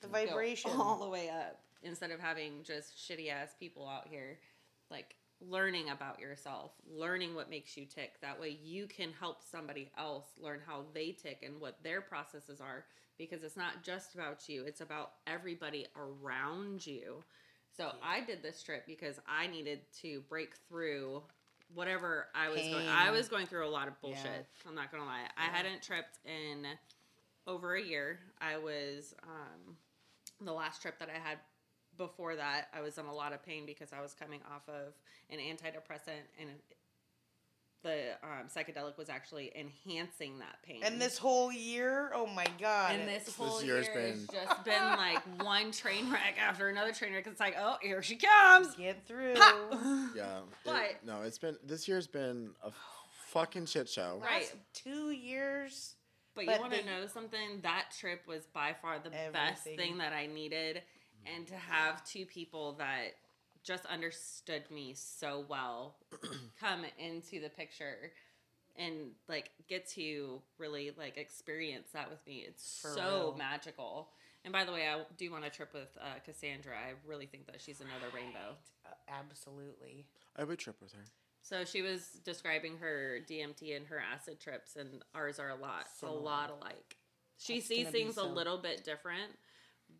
The vibration. all the way up instead of having just shitty ass people out here like learning about yourself learning what makes you tick. That way you can help somebody else learn how they tick and what their processes are because it's not just about you it's about everybody around you. So i did this trip because i needed to break through whatever i was going i was going through a lot of bullshit. Yeah. i'm not gonna lie. I hadn't tripped in over a year. I was um, the last trip that I had before that. I was in a lot of pain because I was coming off of an antidepressant, and the um, psychedelic was actually enhancing that pain. And this whole year, oh my god! and this This whole year year's has been- just been like one train wreck after another train wreck. It's like, oh, here she comes. get through. Pop! Yeah. But- it, no, it's been this year's been a fucking shit show. Right. Last two years. But, But you want to know something? That trip was by far the best thing that I needed. And to have two people that just understood me so well come into the picture and like get to really like experience that with me. It's For so real. magical. And by the way, I do want to trip with uh, Cassandra. I really think that she's another rainbow. Uh, absolutely. I would trip with her. So she was describing her DMT and her acid trips, and ours are a lot, Similar. a lot alike. She That's sees gonna be things a little bit different,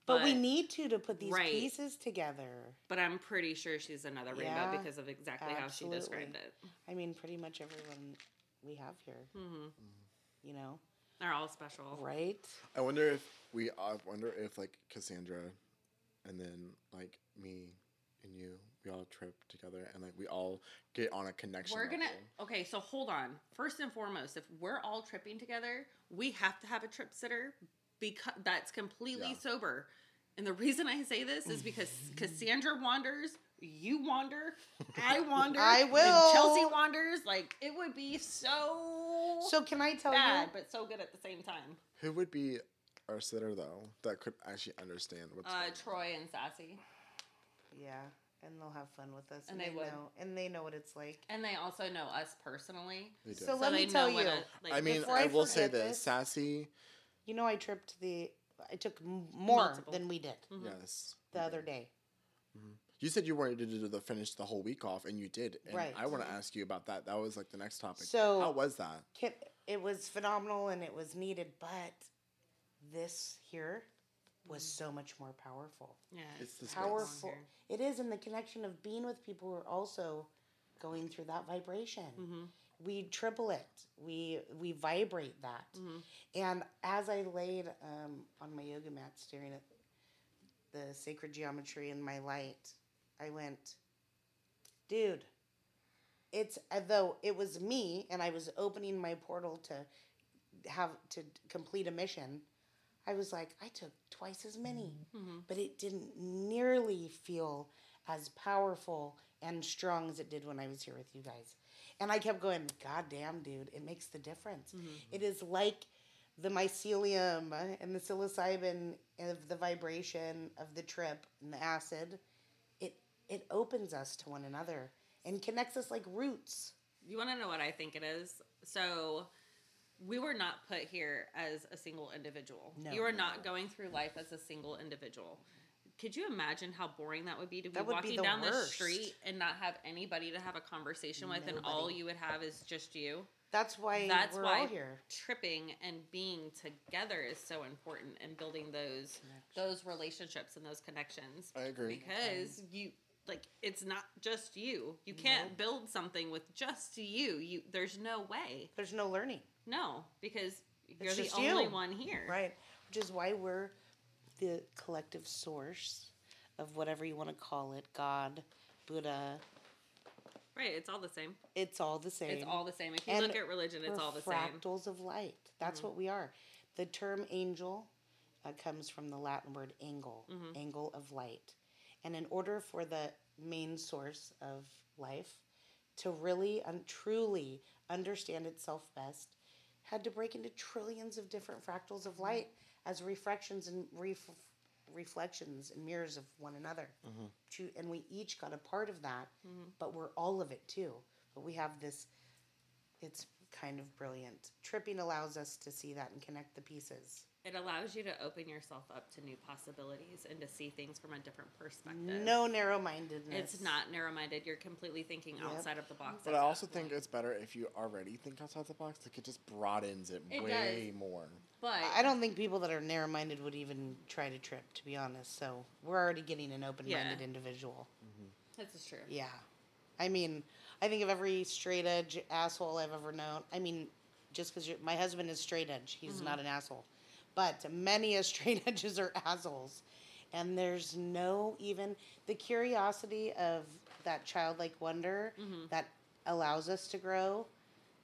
But, but, we need to to put these Right. pieces together. But I'm pretty sure she's another rainbow Yeah, because of exactly how she described it. I mean, pretty much everyone we have here. hmm You know, They're all special. right? I wonder if we. I wonder if like Cassandra, and then like me, and you, we all trip together, and like we all get on a connection. We're gonna level. okay. So hold on. First and foremost, if we're all tripping together, we have to have a trip sitter because that's completely Yeah. sober. And the reason I say this is because Cassandra wanders, you wander, I wander, I will. Chelsey wanders. Like it would be so So can I tell bad, you? but so good at the same time. Who would be our sitter though that could actually understand what's Uh, going on? Troy and Sassy, Yeah, and they'll have fun with us, And they would. know, and they know what it's like. and they also know us personally. They do. So let they me tell you. a- like, I mean, I, I will say forget this: this- sassy, You know, I tripped the. I took m- more Multiple. than we did Mhm. yes. the other day. You said you wanted to do the finish the whole week off, and you did. And Right. I want to ask you about that. That was like the next topic. So- how was that? It was phenomenal and it was needed, but this here was so much more powerful. yeah, It's the. Powerful. It is in the connection of being with people who are also going through that vibration. Mhm. We triple it. We we vibrate that. Mhm. And as I laid um, on my yoga mat, staring at the sacred geometry in my light, I went, dude, it's as though it was me and I was opening my portal to have to complete a mission. I was like, I took twice as many, Mhm. but it didn't nearly feel as powerful and strong as it did when I was here with you guys. And I kept going, God damn, dude, it makes the difference. It is like the mycelium and the psilocybin of the vibration of the trip and the acid. It it opens us to one another and connects us like roots. You want to know what I think it is? So, we were not put here as a single individual. No. you are not going through life as a single individual. Could you imagine how boring that would be to be That would be walking the down the street and not have anybody to have a conversation with, and all you would have is just you? That's why That's we're why all here. tripping and being together is so important and building those those relationships and those connections. I agree. Because you like it's not just you. You can't build something with just you. You there's no way. There's no learning. No, because you're It's the only you. one here. Right. Which is why we're the collective source of whatever you want to call it God, Buddha. Right, it's all the same. It's all the same. It's all the same. If you And look at religion, it's all the same. Mm-hmm. fractals of light. That's what we are. The term angel uh, comes from the Latin word angle, Mm-hmm. angle of light. And in order for the main source of life to really and truly understand itself best, had to break into trillions of different fractals Mm-hmm. of light as refractions and ref- reflections and mirrors of one another. To, and we each got a part of that, Mm-hmm. but we're all of it too. But we have this it's kind of brilliant. Tripping allows us to see that and connect the pieces. It allows you to open yourself up to new possibilities and to see things from a different perspective. No narrow mindedness. It's not narrow minded. You're completely thinking Yep. outside of the box. But I that also think it's better if you already think outside the box. Like it just broadens it, It way does. more. But I don't think people that are narrow minded would even try to trip, to be honest. So we're already getting an open minded Yeah. individual. Mm-hmm. this is true. Yeah. I mean, I think of every straight edge asshole I've ever known. I mean, just because my husband is straight edge, he's mm-hmm. not an asshole. But many of straight edges are assholes. And there's no even the curiosity of that childlike wonder mm-hmm. that allows us to grow.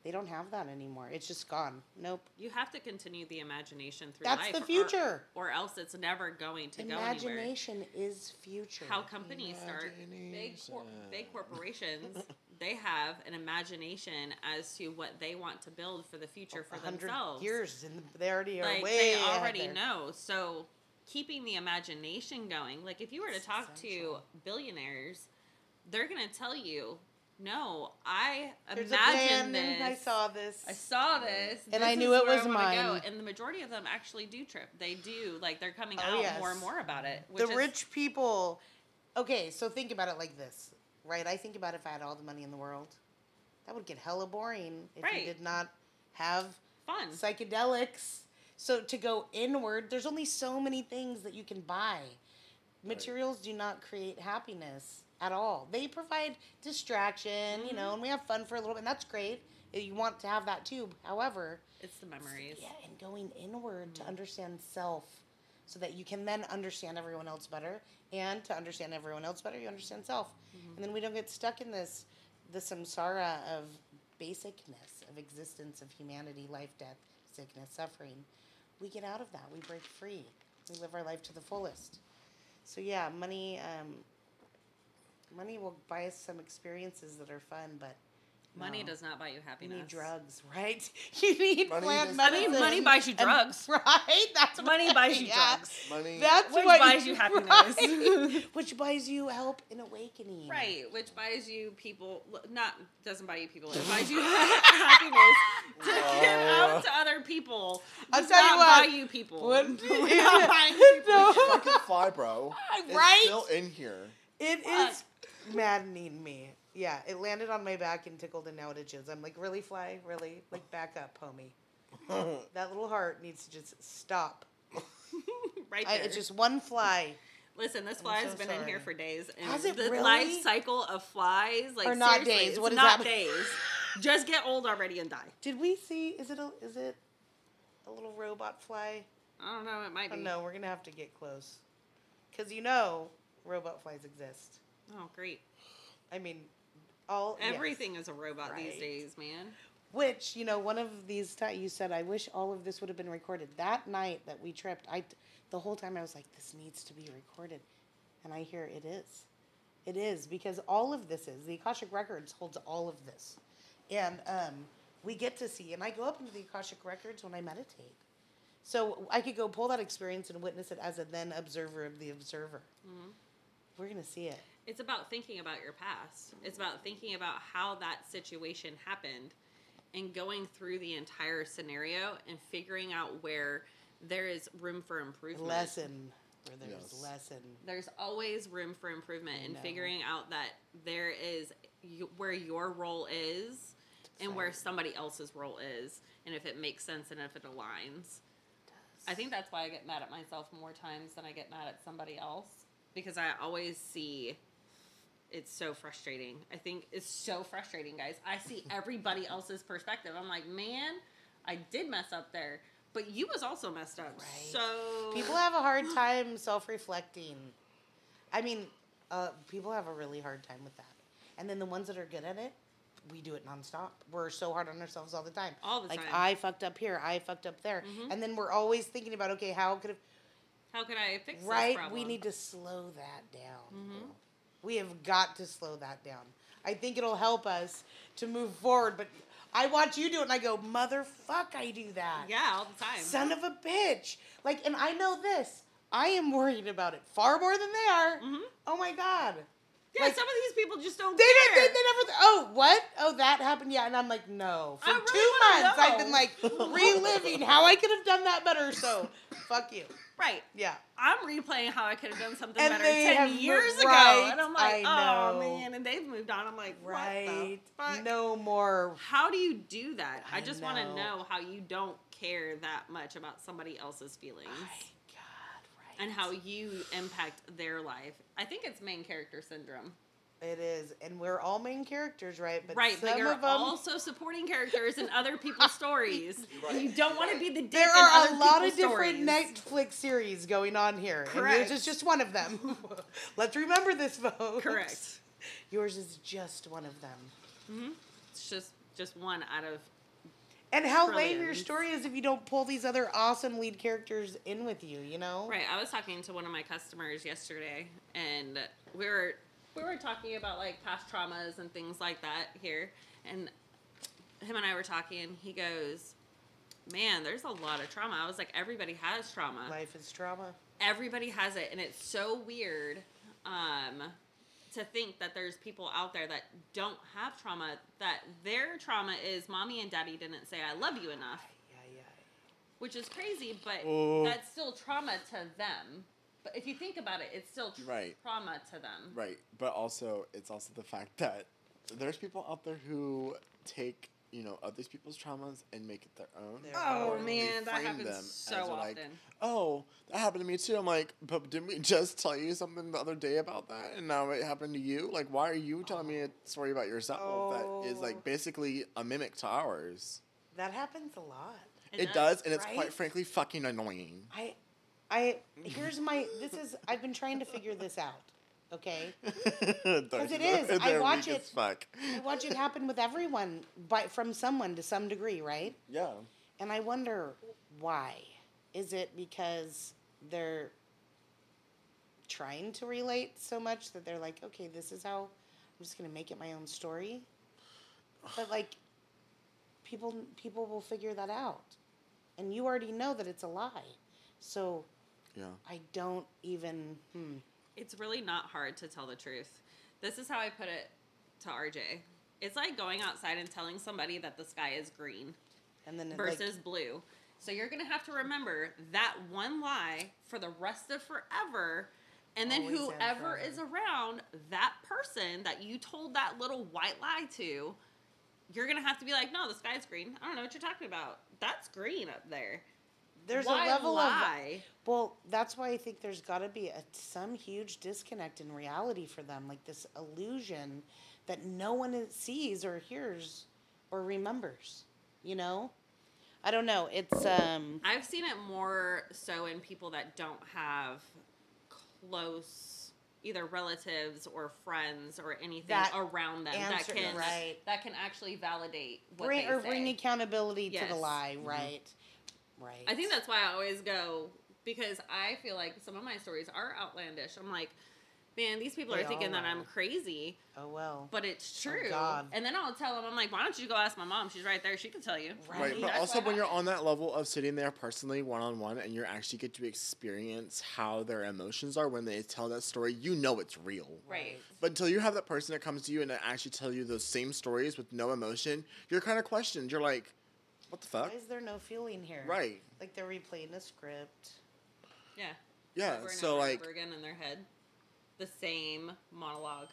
They don't have that anymore. It's just gone. Nope. You have to continue the imagination through That's life. the future. Or, else it's never going to go anywhere. Imagination is future. How companies start big cor- big corporations, they have an imagination as to what they want to build for the future oh, for hundred themselves. years and they already are like way they already know. So keeping the imagination going, like if you were to talk to billionaires, they're gonna tell you, "No, I There's imagine this. I saw this. I saw this, And this I knew it was wanna go." mine. And the majority of them actually do trip. They do like they're coming Oh, out yes. more and more about it. Which the is, rich people. Okay, so think about it like this, right? I think about if I had all the money in the world, that would get hella boring if Right. you did not have fun. psychedelics. So to go inward, there's only so many things that you can buy. Materials do not create happiness at all. They provide distraction, you Mm-hmm. know, and we have fun for a little bit, and that's great. You want to have that too. However, It's the memories. yeah, and going inward to understand self, so that you can then understand everyone else better. And to understand everyone else better, you understand self. And then we don't get stuck in this the samsara of basicness of existence of humanity, life, death, sickness, suffering. We get out of that. We break free. We live our life to the fullest. So yeah, money um, money will buy us some experiences that are fun, but Money no. does not buy you You happiness. need drugs, right? You need Money plant does- I mean, money buys you And- drugs. right? That's Money right, buys you yeah. drugs. Money. That's Which what buys you happiness. right. Which buys you help in awakening. Right, which buys you people. Not doesn't buy you people. It buys you happiness to give out to other people. I'll Does tell you not what. buy you people. What- We're not buying people. No. Fucking fly, bro. It's Right? still in here. It Fuck. is maddening me. Yeah, it landed on my back and tickled, and now it itches. I'm like, really, fly? Really? Like, back up, homie. That little heart needs to just stop. right I, there. it's just one fly. Listen, this I'm fly has so been in here for days, and Has it the really? life cycle of flies, like Or not seriously, days, it's what is not that? days. Just get old already and die. Did we see? Is it a? Is it a little robot fly? I don't know. It might Oh be. no, we're gonna have to get close, because you know, robot flies exist. Oh, great. I mean, all yes. Everything is a robot these days, man. Which you know, one of these times you said, "I wish all of this would have been recorded." That night that we tripped, I the whole time I was like, "This needs to be recorded," and I hear it is, it is because all of this is the Akashic Records holds all of this, and um, we get to see. And I go up into the Akashic Records when I meditate, so I could go pull that experience and witness it as a then observer of the observer. Mm-hmm. We're gonna see it. It's about thinking about your past. It's about thinking about how that situation happened and going through the entire scenario and figuring out where there is room for improvement. Lesson where there's Yes. lesson. There's always room for improvement I and know. figuring out that there is y- where your role is and where somebody else's role is and if it makes sense and if it aligns. I think that's why I get mad at myself more times than I get mad at somebody else because I always see it's so frustrating. I think it's so frustrating, guys. I see everybody else's perspective. I'm like, man, I did mess up there, but you was also messed up. Right. So People have a hard time self-reflecting. I mean, uh, people have a really hard time with that. And then the ones that are good at it, we do it nonstop. We're so hard on ourselves all the time. All the like time. I fucked up here, I fucked up there, Mhm. and then we're always thinking about okay, how could have how can I fix right? We need to slow that down. Mhm. We have got to slow that down. I think it'll help us to move forward. But I watch you do it, and I go, motherfuck, I do that. Yeah, all the time. Son of a bitch. Like, and I know this. I am worried about it far more than they are. Mhm. Oh my god. Yeah, Like- some of these people just don't They, care. they, they, they never. Oh, what? Oh, that happened. Yeah, and I'm like, no. For really two months, I've been like reliving how I could have done that better. So, fuck you. Right. Yeah. I'm replaying how I could have done something And better ten years moved- ago, right, and I'm like, I oh know. man, and they've moved on. I'm like, Right. What the fuck? No more. How do you do that? I, I just want to know. know how you don't care that much about somebody else's feelings My God, right. and how you impact their life. I think it's main character syndrome. It is, and we're all main characters, right? But right, some but you're of them, also supporting characters in other people's stories. Right. And you don't want to be the dick there in are other a lot of different stories. Netflix series going on here, and Correct. yours is just one of them. Let's remember this, folks. Correct. Yours is just one of them. Mm-hmm. It's just just one out of And how lame your story is if you don't pull these other awesome lead characters in with you, you know? Right. I was talking to one of my customers yesterday, and we were we were talking about like past traumas and things like that here, and him and I were talking, and he goes, "Man, there's a lot of trauma." I was like, "Everybody has trauma. Life is trauma. Everybody has it, and it's so weird." Um, to think that there's people out there that don't have trauma, that their trauma is mommy and daddy didn't say I love you enough Yeah, yeah. which is crazy, but Oh. that's still trauma to them. But if you think about it, it's still tr- Right. trauma to them. Right, but also it's also the fact that there's people out there who take you know other people's traumas and make it their own. Their Oh own. Man, that frame happens them so often. like, Oh, that happened to me too. I'm like, but didn't we just tell you something the other day about that, and now it happened to you? Like, why are you telling me a oh. story about yourself that is Oh. like basically a mimic to ours? That happens a lot. It, does, and it's quite frankly fucking annoying. I I here's my this is I've been trying to figure this out. Okay, Because it is. I watch it- Fuck. I watch it happen with everyone, by from someone to some degree, right? Yeah. And I wonder why. Is it because they're trying to relate so much that they're like, okay, this is how I'm just gonna make it my own story? But like, people people will figure that out, and you already know that it's a lie. So Yeah. I don't even. Hmm. It's really not hard to tell the truth. This is how I put it to RJ. It's like going outside and telling somebody that the sky is green And then versus like, blue. So you're going to have to remember that one lie for the rest of forever. And then Always and whoever is around that person that you told that little white lie to, you're going to have to be like, no, the sky's green. I don't know what you're talking about. That's green up there. There's Why a level of? Well, that's why I think there's got to be a, some huge disconnect in reality for them, like this illusion that no one sees or hears or remembers. You know, I don't know. It's um, I've seen it more so in people that don't have close either relatives or friends or anything That around them answer- that can right. that can actually validate what bring they or say. bring accountability to the Yes. lie, right? Right. I think that's why I always go because I feel like some of my stories are outlandish. I'm like, man, these people They are thinking all that I'm crazy, Oh well. but it's Oh, true. God. and then I'll tell them, I'm like, why don't you go ask my mom? She's right there. She can tell you. Right. Right, but That's also what when you're on that level of sitting there personally, one on one, and you actually get to experience how their emotions are when they tell that story, you know it's real. Right. But until you have that person that comes to you and they actually tell you those same stories with no emotion, you're kind of questioned. You're like, what the fuck? Why is there no feeling here? Right. Like they're replaying the script. Yeah. Yeah. over and So over like, and over again in their head, the same monologue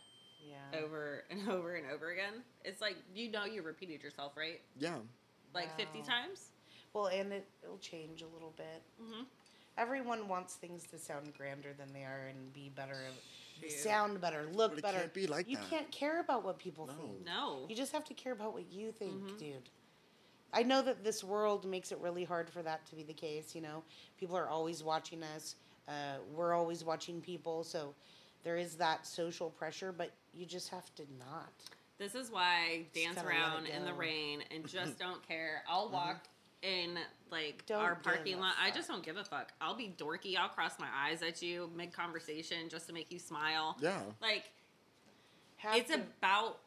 Yeah. over and over and over again. It's like you know you repeated yourself, right? yeah. Like fifty times. Well, and it, it'll change a little bit. Mm-hmm. Everyone wants things to sound grander than they are and be better, True. sound better, look But it better. can't be like you that. can't care about what people No. think. No. You just have to care about what you think, Mhm. dude. I know that this world makes it really hard for that to be the case. You know, people are always watching us. Uh, we're always watching people, so there is that social pressure. But you just have to not. This is why I dance gotta let it around in the rain and just don't care. I'll walk in like Don't our parking a lot. I just don't give a fuck. I'll be dorky. I'll cross my eyes at you mid conversation just to make you smile. Yeah. Like Have it's to, about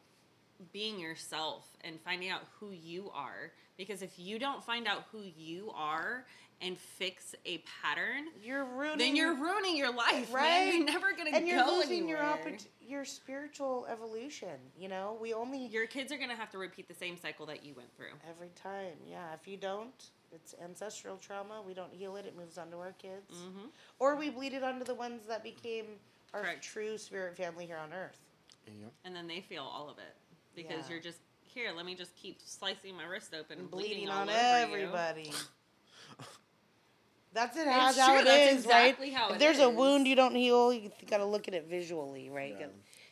being yourself and finding out who you are. Because if you don't find out who you are and fix a pattern, you're ruining. then you're ruining your life, man. Right. You're never gonna get and you're go losing your oppor- your spiritual evolution. You know, we only Your kids are gonna have to repeat the same cycle that you went through. every time. Yeah, if you don't, it's ancestral trauma. We don't heal it; it moves on to our kids, Mm-hmm. or we bleed it onto the ones that became our Correct. true spirit family here on Earth. Yeah. and then they feel all of it because Yeah. you're just here. Let me just keep slicing my wrist open and And bleeding, bleeding all on over everybody. That's it. How, how true, it that's is, exactly right? how if it there's a wound you don't heal, you got to look at it visually, right? Yeah.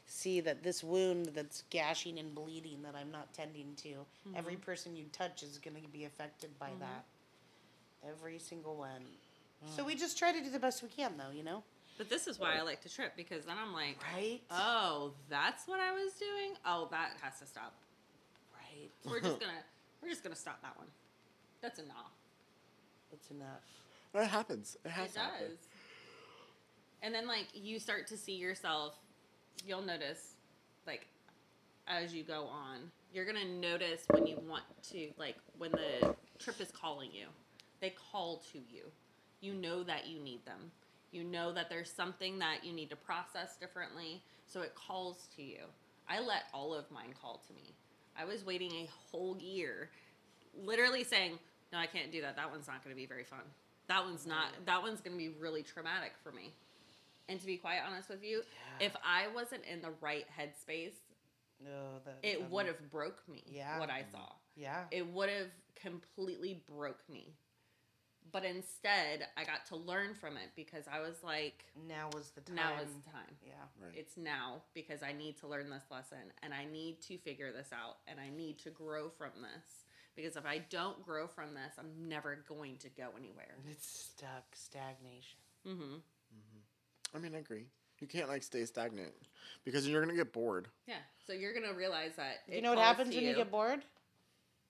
See that this wound that's gashing and bleeding that I'm not tending to. Mm-hmm. Every person you touch is going to be affected by that. Every single one. So we just try to do the best we can, though. You know, you. But this is why I like to trip because then I'm like, right? oh, that's what I was doing. Oh, that has to stop. right. We're just gonna we're just gonna stop that one. That's enough. It's enough. It happens. It has It to happen. does. And then like you start to see yourself, you'll notice like as you go on, you're gonna notice when you want to like when the trip is calling you. They call to you. You know that you need them. You know that there's something that you need to process differently, so it calls to you. I let all of mine call to me. I was waiting a whole year, literally saying, "No, I can't do that. That one's not going to be very fun. That one's not. That one's going to be really traumatic for me." And to be quite honest with you, Yeah. if I wasn't in the right headspace, No, that it would have broke me. Yeah. what I saw, Yeah. it would have completely broke me. But instead, I got to learn from it because I was like, Now was the time. "Now is the time." Yeah. Right. It's now because I need to learn this lesson and I need to figure this out and I need to grow from this. Because if I don't grow from this, I'm never going to go anywhere. It's stuck. Stagnation. Mm-hmm. mm-hmm. I mean, I agree. You can't like stay stagnant because you're gonna get bored. Yeah. So you're gonna realize that. You know what happens to when you get bored?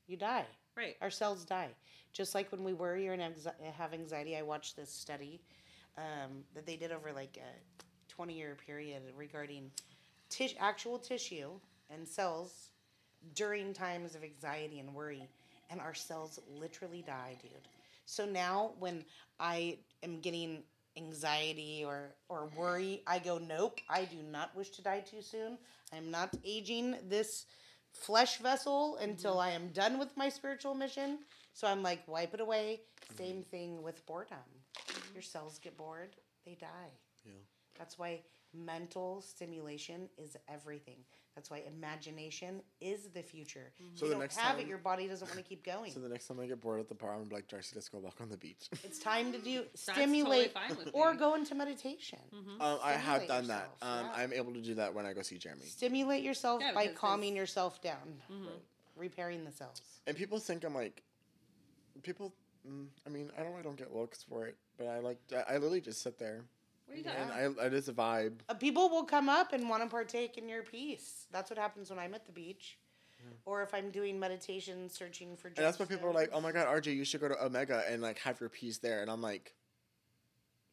You die. Right. Our cells die. Just like when we worry or have anxiety. I watched this study um, that they did over like a 20 year period regarding tis- actual tissue and cells during times of anxiety and worry. And our cells literally die, dude. So now when I am getting anxiety or, or worry, I go, nope, I do not wish to die too soon. I'm not aging this flesh vessel mm-hmm. until I am done with my spiritual mission. So I'm like, wipe it away. Mm-hmm. Same thing with boredom. Mm-hmm. Your cells get bored, they die. Yeah. That's why mental stimulation is everything. That's why imagination is the future. So you the don't next have it, time- your body doesn't want to keep going. So the next time I get bored at the bar, I'm like, Darcy, let's go walk on the beach. it's time to do totally stimulate fine with or me. go into meditation. um, I have Stimulate done that. Um, yeah. I'm able to do that when I go see Jeremy. Stimulate yourself Yeah, by calming it's- yourself down, repairing the cells. And people think I'm like, people. Mm, I mean, I don't. I don't get looks for it, but I like. I, I literally just sit there, What are you talking and I. It is a vibe. Uh, people will come up and want to partake in your peace. That's what happens when I'm at the beach, or if I'm doing meditation, searching for. And that's why people are like, "Oh my god, RJ, you should go to Omega and like have your piece there." And I'm like,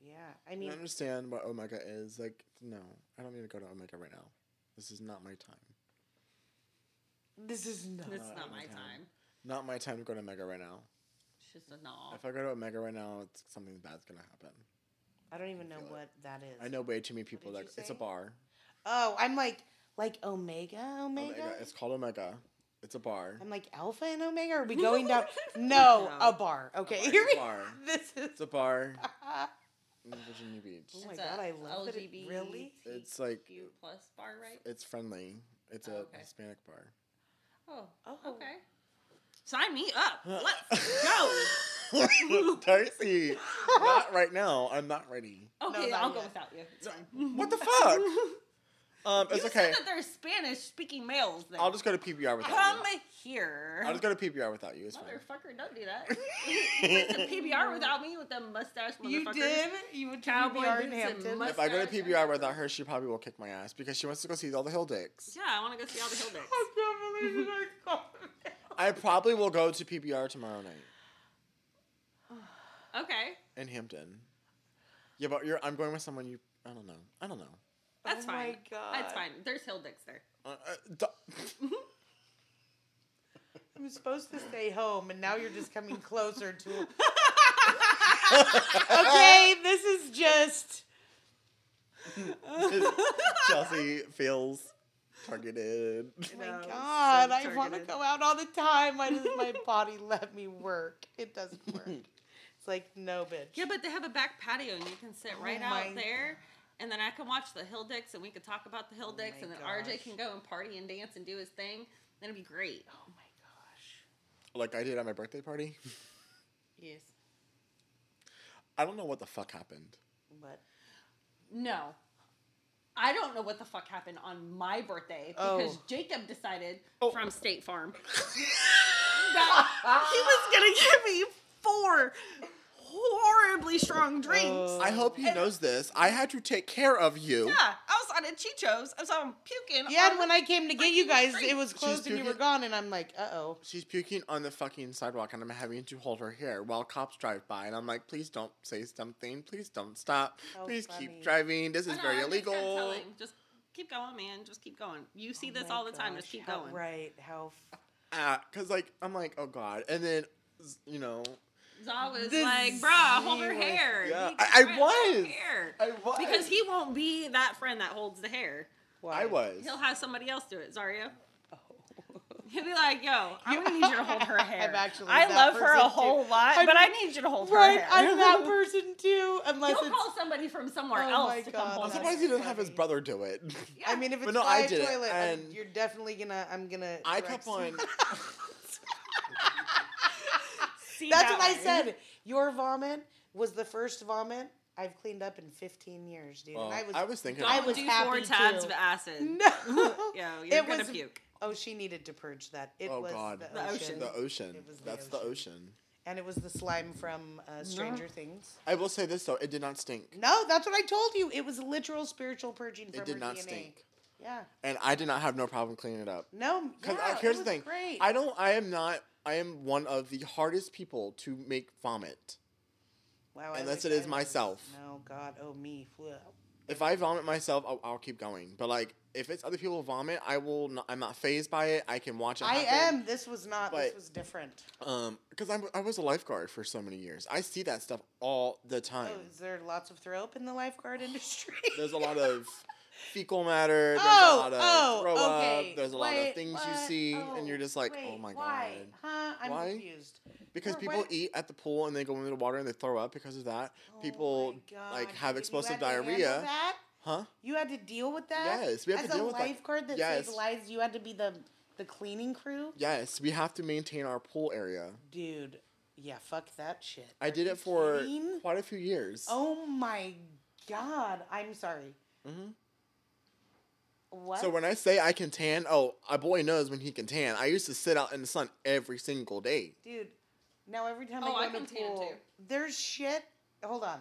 Yeah, I I mean, understand what Omega is. Like, no, I don't need to go to Omega right now. This is not my time. this is not. It's not my anytime. time. Not my time to go to Omega right now. It's just a no. If I go to Omega right now, it's something bad's gonna happen. I don't even know feel it. what that is. I know way too many people that it's a bar. Oh, I'm like like Omega, Omega. Omega. It's called Omega. It's a bar. I'm like Alpha and Omega. Are we going down? no, No. a bar. Okay, bar. here It's a we. bar. This is. It's a bar in Virginia Beach. Oh my It's god, I love it. LGBT Really? It's like Q plus bar, right? it's friendly. It's Oh, a okay. Hispanic bar. Oh, Oh. okay. Sign me up. Let's go. Darcy, not right now. I'm not ready. Okay, not I'll go without you. It's fine. What the fuck? Um, it's you okay. said that there's Spanish speaking males there. I'll just go to PBR without come you. here. I'll just go to PBR without you. It's fine. Motherfucker, don't do that. you went to PBR without me with them mustache motherfuckers. You did. You would Cowboy PBR in boots and Hampton. If I go to PBR without her, she probably will kick my ass because she wants to go see all the hill dicks. Yeah, I want to go see all the hill dicks. I can't believe you guys called me. I probably will go to PBR tomorrow night Okay, in Hampton. Yeah, but you're. I'm going with someone you. I don't know. I don't know. that's Oh fine. my God. That's fine. There's hill dicks there. Uh, uh, d- I'm supposed to stay home, and now you're just coming closer to. okay, this is just. Chelsey feels targeted. Oh my God, so I want to go out all the time. Why does my body let me work? It doesn't work. It's like no, bitch. Yeah, but they have a back patio and you can sit Oh right my- out there. And then I can watch the hill dicks and we could talk about the hill Oh dicks my and then gosh. RJ can go and party and dance and do his thing. Then it'd be great. Oh my gosh. Like I did at my birthday party. Yes. I don't know what the fuck happened. But No. I don't know what the fuck happened on my birthday Oh. because Jacob decided Oh. from State Farm that he was gonna give me four horribly strong drinks. Oh. I hope he knows this. I had to take care of you. yeah, I was on a Chicho's. I was on puking. yeah, on and when the- I came to get you guys, street. it was closed and you were puking- gone, and I'm like, uh oh. She's puking on the fucking sidewalk, and I'm having to hold her hair while cops drive by. And I'm like, please don't say something. Please don't stop. How please funny. keep driving. This I is know, very I just kept illegal. telling, Just keep going, man. Just keep going. You see this all the time. Just keep going. Right. How. F- Ah, Cause like I'm like, oh god, and then you know, Zaw was The like, bruh, hold her hair. Yeah, I- I was. Hair. I was Because he won't be that friend that holds the hair. why? I was. He'll have somebody else do it, Zaria. Oh. He'll be like, yo, I'm gonna need you to hold her hair. I'm actually I that love her person a too. whole lot, I'm- but I need you to hold Right, her hair. I'm that person too. Unless He'll it's. call somebody from somewhere Oh else my to God, come hold I'm surprised he hair. didn't have his brother do it. I mean, if it's But no, by I a did it, toilet, I'm- and- you're definitely gonna. I'm gonna. I correct kept on. you. See That's that what I said. Your vomit was the first vomit I've cleaned up in 15 years, dude. Well, and I was. I was thinking. I was do happy four tabs too. of acid. No. Yo, you're It gonna was- puke. Oh, she needed to purge that. It oh was god, the, The ocean. ocean. the ocean. It was the That's the ocean. ocean. and it was the slime from uh, Stranger Things. I will say this though, it did not stink. No, that's what I told you. It was literal spiritual purging from It did her not DNA. stink. Yeah. And I did not have no problem cleaning it up. No. Because Yeah, here's it the thing, Great. I don't. I am not. I am one of the hardest people to make vomit. wow, unless it is myself. No, God, oh me. Flip. If I vomit myself, I'll, I'll keep going. But like, if it's other people vomit, I will. Not, I'm not phased by it. I can watch it. I happen. am. This was not. this was different. Um, because I'm I was a lifeguard for so many years. I see that stuff all the time. Oh, is there lots of throw up in the lifeguard industry? There's a lot of fecal matter. There's Oh, a lot of oh, throw okay. up. There's a lot of things you what? see, and you're Oh, just like, wait, oh my why? god. Huh? I'm Why? confused. Because people what? eat at the pool and they go into the water and they throw up because of that. Oh people like have you explosive had to handle diarrhea. Huh? You had to deal with that. Yes, we have As to deal with that. As a lifeguard that Yes. saves lives, you had to be the the cleaning crew. Yes, we have to maintain our pool area. Dude, yeah, fuck that shit. I Are did it for kidding? quite a few years. Oh my god, I'm sorry. Mhm. What? So when I say I can tan, oh, a boy knows when he can tan. I used to sit out in the sun every single day. Dude, now every time Oh, I I go to can tan pool, too. there's shit. Hold on.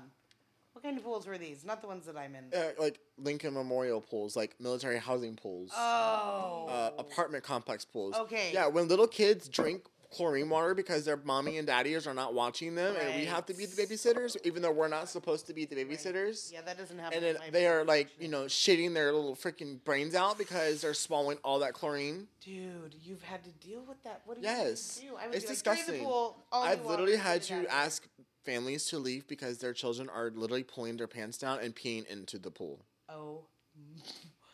What kind of pools were these? Not the ones that I'm in. Uh, like Lincoln Memorial pools, like military housing pools, oh. uh, apartment complex pools. Okay. Yeah, when little kids drink chlorine water because their mommy and daddies are not watching them, and we have to be the babysitters, even though we're not supposed to be the babysitters. Yeah, that doesn't happen. And then they are like, you know, shitting their little freaking brains out because they're swallowing all that chlorine. Dude, you've had to deal with that. What do Yes. you do? I would It's like, disgusting. pool, I've literally had to out ask families to leave because their children are literally pulling their pants down and peeing into the pool. Oh.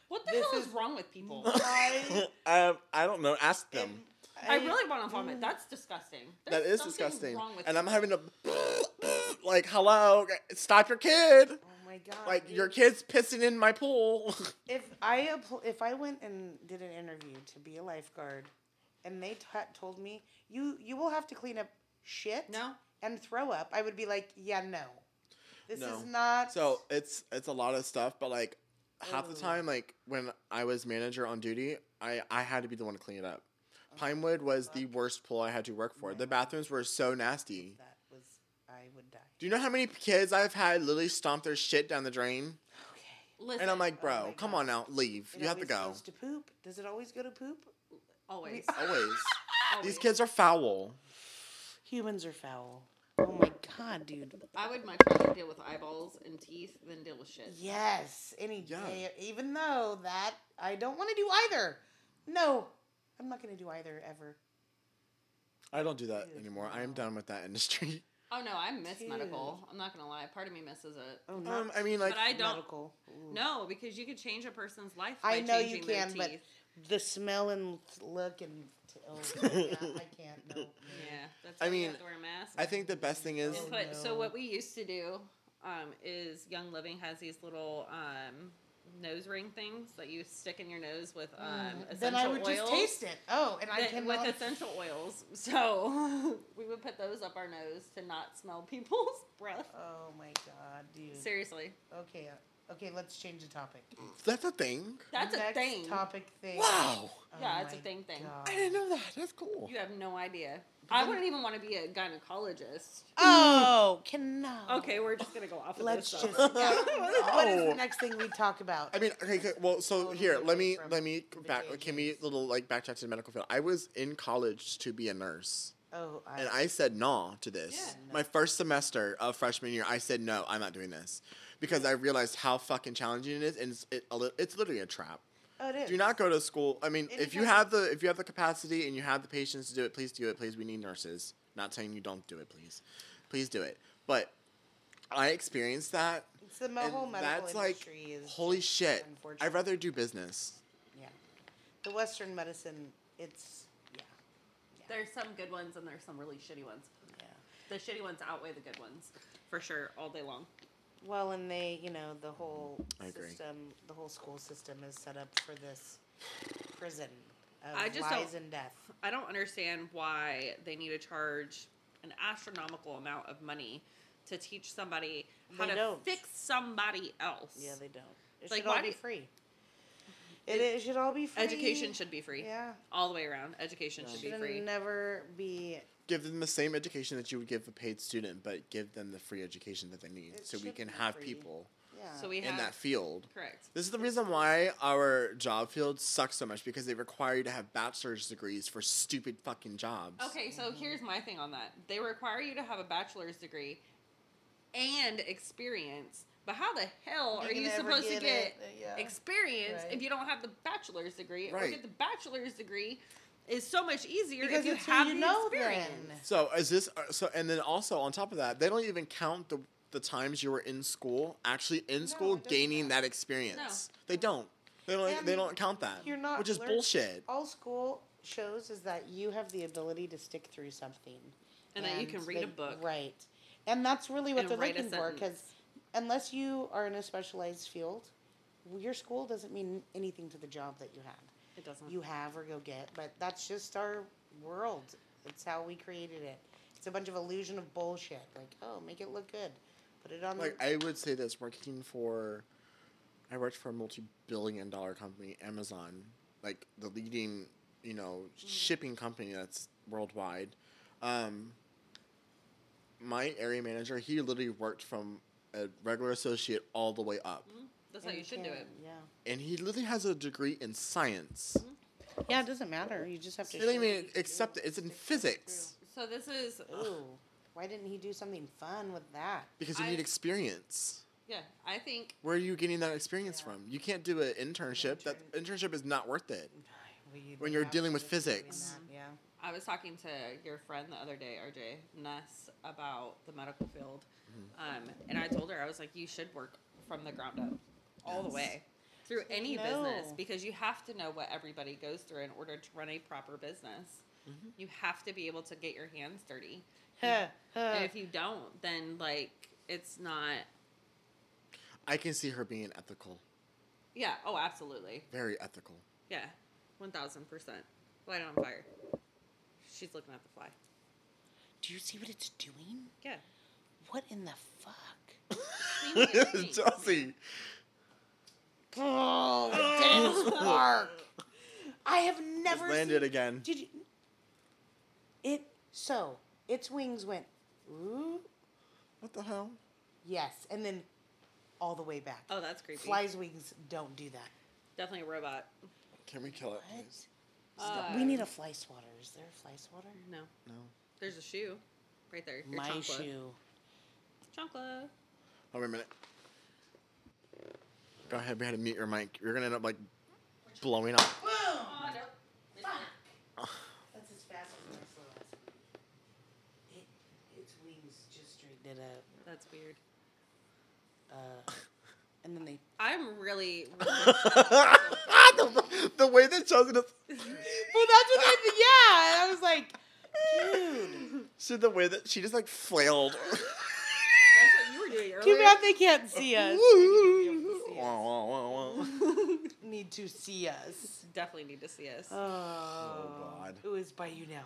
What the This hell is is- wrong with people? I- um, I don't know. Ask them. am- I really want to vomit. Mm. That's disgusting. that There's is something disgusting. Wrong with And I'm having to like, hello, stop your kid. Oh my god. Like dude. your kid's pissing in my pool. If I appl- if I went and did an interview to be a lifeguard, and they t- told me you you will have to clean up shit No. and throw up, I would be like, yeah, no, this No. is not. so it's it's a lot of stuff, but like half the time, like when I was manager on duty, I I had to be the one to clean it up. Pinewood was the worst pool I had to work for. The bathrooms were so nasty. that was I would die. Do you know how many kids I've had literally stomp their shit down the drain? Okay. Listen. And I'm like, Oh bro, my come God. on now, leave. It you have to go. goes to poop. Does it always go to poop? always. Always. always. These kids are foul. Humans are foul. Oh my god, dude. I would much rather deal with eyeballs and teeth than deal with shit. Yes, any Yeah. day. Even though that I don't want to do either. No, I'm not going to do either ever. I don't do that Dude, anymore. I am done with that industry. Oh no, I miss Dude. medical. I'm not gonna lie. Part of me misses it. Oh no. Um, I mean, like, but I don't. medical. Ooh. No, because you could change a person's life. I know you changing their can, but the smell and look and oh, I can't. I can't. No. Yeah, that's I why you mean, have to wear a mask. I think the best thing is Oh, And put, So what we used to do um, is Young Living has these little um, nose ring things that you stick in your nose with um, essential Mm. then I would oils. just taste it. Oh, and I That- can with essential oils. So we would put those up our nose to not smell people's breath. Oh my god, dude. Seriously, Okay, uh, okay. Let's change the topic. that's a thing. that's a thing. topic thing. Wow. Oh Yeah, it's a thing thing. God. I didn't know that. That's cool. You have no idea. I wouldn't even want to be a gynecologist. Oh, mm. cannot. Okay, we're just gonna go off of Let's this. just. stuff. What is the next thing we talk about? I mean, okay, okay, well, so Totally here, let me let me back. Can we little like backtrack to the medical field? I was in college to be a nurse, oh, I, and I said no to this. Yeah. My first semester of freshman year, I said no, I'm not doing this because I realized how fucking challenging it is, and it's, it, it's literally a trap. Oh, it is. Do not go to school. I mean, if you have the if you have the capacity and you have the patience to do it, please do it. Please, we need nurses. Not saying you don't do it, please, please do it. But I experienced that. It's the mo- and whole medical that's like industry is holy shit. I'd rather do business. Yeah, the Western medicine. It's yeah, There's some good ones and there's some really shitty ones. yeah. The shitty ones outweigh the good ones, for sure, all day long. Well, and they, you know, the whole I agree. system, the whole school system is set up for this prison of I just lies don't- and death. I don't understand why they need to charge an astronomical amount of money to teach somebody how They to don't. fix somebody else. Yeah, they don't. It Like, should all why be do- free. It, it should all be free. Education should be free. Yeah. All the way around. Education should be Should free. never be give them the same education that you would give a paid student, but give them the free education that they need, It so we can have free. people Yeah. So we in have that field. correct. This is the reason why our job field sucks so much because they require you to have bachelor's degrees for stupid fucking jobs. Okay, so here's my thing on that. They require you to have a bachelor's degree and experience, but how the hell You are you never supposed to get get it, yeah. experience Right. if you don't have the bachelor's degree? Or Right. get the bachelor's degree is so much easier because if you have you the know experience. then. So is this uh, so? And then also on top of that, they don't even count the the times you were in school, actually in No, school, gaining that experience. They don't. They don't. And they don't count that. You're not which is learn- bullshit. All school shows is that you have the ability to stick through something, And that you can read a book. right? And that's really what they're looking for. Because unless you are in a specialized field, your school doesn't mean anything to the job that you had. It doesn't. You have or go get, but that's just our world. It's how we created it. It's a bunch of illusion of bullshit. Like, oh, make it look good, put it on. Like the, I would say this: working for, I worked for a multi-billion-dollar company, Amazon, like the leading, you know, shipping company that's worldwide. Um, my area manager, he literally worked from a regular associate all the way up, Mhm. That's how you should do it. Yeah. and he literally has a degree in science. Yeah, it doesn't matter. You just have to. They don't show even that accept it. It's in physics So this is. Ooh, why didn't he do something fun with that? because you I- need experience. yeah. I think Where are you getting that experience Yeah. from? You can't do an internship. That internship is not worth it. Well, you When you're have dealing with just doing physics. that, Yeah. I was talking to your friend the other day, RJ Ness, about the medical field, Mm-hmm. um, and I told her I was like, you should work from the ground up, all the way, through any No. business, because you have to know what everybody goes through in order to run a proper business. Mhm. You have to be able to get your hands dirty, Huh, huh. and if you don't, then like it's not. I can see her being ethical, Yeah. Oh, absolutely. very ethical. Yeah. One thousand percent. Light it on fire. She's looking at the fly. Do you see what it's doing? Yeah. What in the fuck? Cleaning. Chelsey. Oh, it didn't spark. I have Just never landed seen- again. Did you? It so its wings went ooh What the hell? yes, and then all the way back. Oh, that's creepy. Flies' wings don't do that. Definitely a robot. Can we kill it, What? please? Uh, we need a fly swatter. Is there a fly swatter? No. No. There's a shoe. Right there. Your My chancla. shoe. Chancla. Hold on a minute. Go ahead. We had to mute your mic. You're gonna end up like blowing up. Oh, no. That's as fast as my slow ass. It, its wings just straightened it up. That's weird. Uh, and then they. I'm really. the, the way that Chelsey does, Well, that's what I. Yeah, and I was like, dude. So the way that she just like flailed. That's what you were doing earlier. Too bad they can't see us. Need to see us. Definitely need to see us. Oh, God. Who is by you now?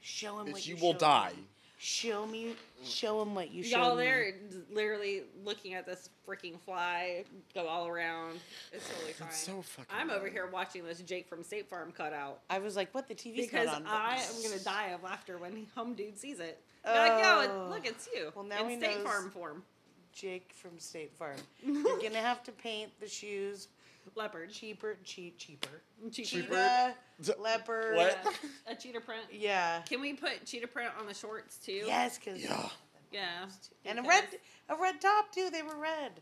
Show him what you you will showed die. me. Show me. Show him what you showed Y'all, they're literally looking at this freaking fly go all around. It's totally fine. It's so fucking. I'm over annoying. here watching this Jake from State Farm cut out. I was like, what? The TV's because not on. I am gonna die of laughter when home dude sees it. Be like, yo, Oh. look, it's you. Well, now in State knows- Farm form. Jake from State Farm. You're gonna have to paint the shoes Leopard. cheaper, cheap, cheaper. Cheetah. Cheetah, leopard. What? Yeah, a cheetah print. Yeah. Can we put cheetah print on the shorts too? Yes, because Yeah. Yeah. and a red, a red top too. They were red.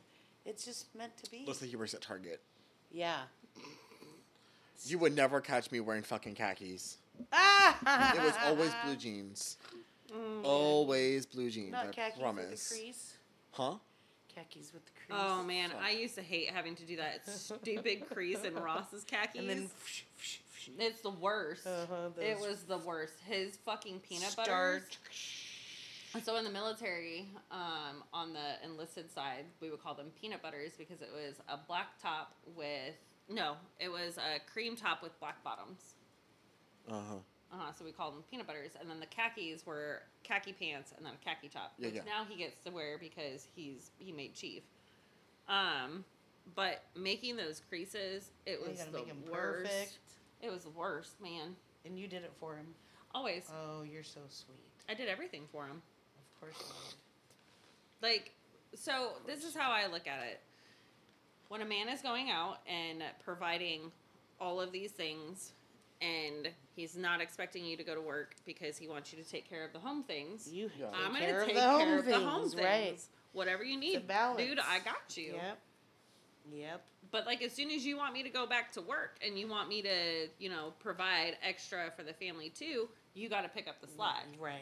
It's just meant to be. Looks like he works at Target. Yeah. You would never catch me wearing fucking khakis. Ah! It was always blue jeans. Mm. Always blue jeans. Not I khakis promise. with the crease. Huh? Khakis with the crease. Oh man, Fuck. I used to hate having to do that stupid crease in Ross's khakis. And then it's the worst. Uh-huh, it was the worst. His fucking peanut start. butters. So in the military, um, on the enlisted side, we would call them peanut butters because it was a black top with no, it was a cream top with black bottoms. Uh huh. Uh-huh, so we called them peanut butters, and then the khakis were khaki pants and then a khaki top, Yeah, which yeah. now he gets to wear because he's he made chief. Um, but making those creases, it was gotta the make 'em worst. perfect. It was the worst, man. And you did it for him. Always. Oh, you're so sweet. I did everything for him. Of course you did. Like, so this is how I look at it. When a man is going out and providing all of these things, and he's not expecting you to go to work because he wants you to take care of the home things, You I'm gonna of take care home of the home things, right? Whatever you need, balance. dude, I got you. Yep. Yep. But like as soon as you want me to go back to work and you want me to, you know, provide extra for the family too, you got to pick up the mm, slack. Right.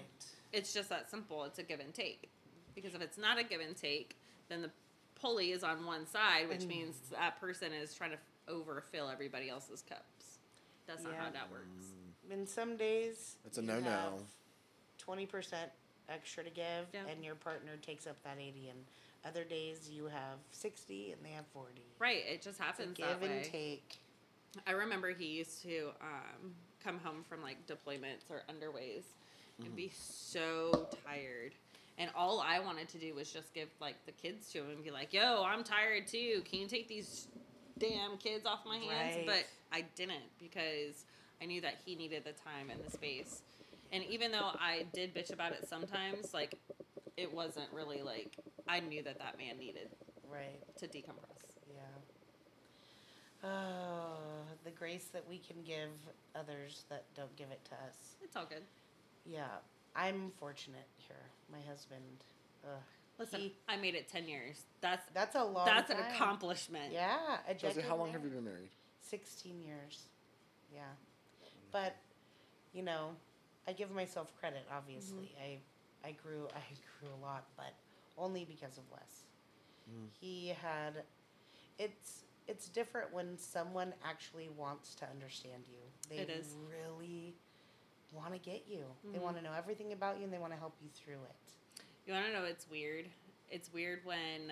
It's just that simple. It's a give and take. Because if it's not a give and take, then the pulley is on one side, which means that person is trying to overfill everybody else's cups. That's not how Yeah. that works. And some days It's a you no no. have Twenty percent extra to give, Yeah. and your partner takes up that eighty. And other days you have sixty, and they have forty. Right. It just It's a happens give that way. and take. I remember he used to um, come home from like deployments or underways and be so tired. And all I wanted to do was just give like the kids to him and be like, "Yo, I'm tired too. Can you take these damn kids off my hands?" Right. But I didn't because I knew that he needed the time and the space. And even though I did bitch about it sometimes, like it wasn't really like I knew that that man needed Right. to decompress. Yeah. Oh, the grace that we can give others that don't give it to us. It's all good. Yeah, I'm fortunate here. My husband. Uh, Listen, He- I made it ten years. That's that's a long. that's an accomplishment. Yeah, a Chelsey, how long have you been married? 16 years. Yeah. But, you know, I give myself credit, obviously. I I grew I grew a lot, but only because of Wes. Mm. He had it's it's different when someone actually wants to understand you. They It is. really want to get you. They Mhm. want to know everything about you and they want to help you through it. You want to know it's weird? It's weird when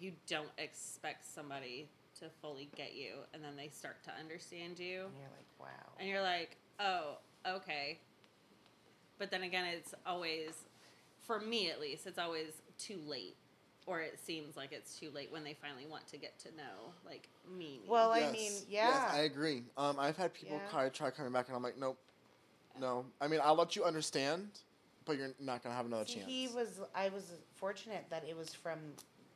you don't expect somebody to fully get you and then they start to understand you And you're like, wow. and you're like, "Oh, okay." But then again, it's always for me at least, it's always too late. Or it seems like it's too late when they finally want to get to know, like me. me. Well, I Yes, mean, Yes, yeah. I agree. Um, I've had people Yeah. try, try coming back, and I'm like, nope, no. I mean, I'll let you understand, but you're not gonna have another See, chance. he was. I was fortunate that it was from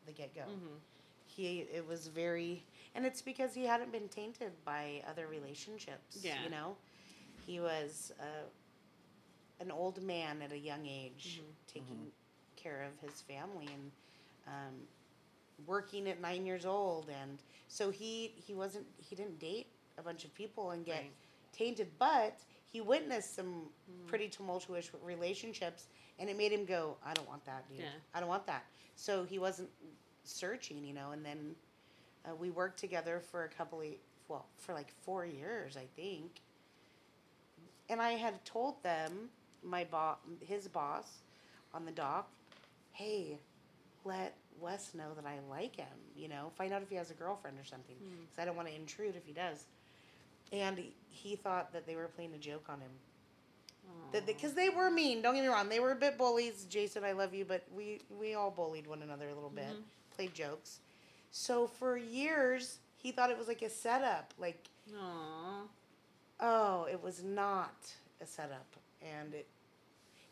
the get go. Mhm. He it was very, and it's because he hadn't been tainted by other relationships. Yeah. you know, he was uh, an old man at a young age, Mhm. taking care of his family and um, working at nine years old, and so he he wasn't he didn't date a bunch of people and get Right. tainted, but he witnessed some pretty tumultuous relationships, and it made him go, "I don't want that, dude. Yeah. I don't want that." So he wasn't searching, you know. And then uh, we worked together for a couple of well, for like four years, I think. And I had told them, my boss, his boss, on the dock, hey, let Wes know that I like him. You know, find out if he has a girlfriend or something, Mm. because I don't want to intrude if he does. And he- thought that they were playing a joke on him Aw. because they were mean. Don't get me wrong; they were a bit bullies. Jason, I love you, but we we all bullied one another a little bit, Mhm. played jokes. So for years, he thought it was like a setup. Like, Aw. oh, it was not a setup. And it,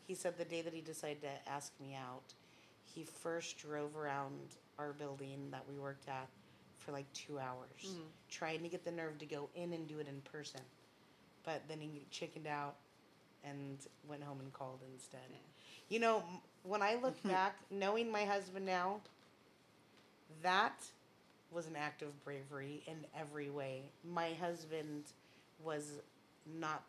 he said the day that he decided to ask me out, he first drove around our building that we worked at for like two hours, Mhm. trying to get the nerve to go in and do it in person. But then he chickened out and went home and called instead. Yeah. You know, when I look back, knowing my husband now, that was an act of bravery in every way. My husband was not,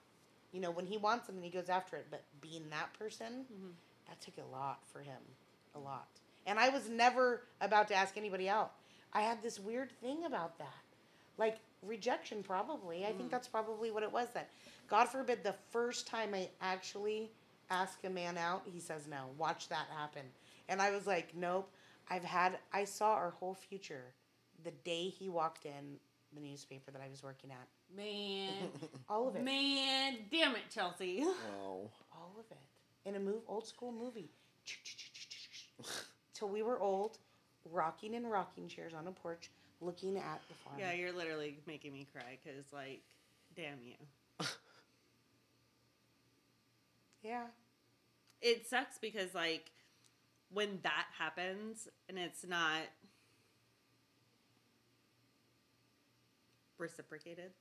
you know, when he wants something, he goes after it. But being that person, Mhm. that took a lot for him, a lot. And I was never about to ask anybody out. I had this weird thing about that, like rejection. Probably, I think Mm. that's probably what it was. That God forbid the first time I actually ask a man out, he says no. Watch that happen. And I was like, nope. I've had. I saw our whole future the day he walked in the newspaper that I was working at. Man. All of it. Man, damn it, Chelsey. wow. All of it. In a move, old school movie. Till we were old, rocking in rocking chairs on a porch, looking at the farm. Yeah, you're literally making me cry because, like, damn you. Yeah. it sucks because like when that happens and it's not reciprocated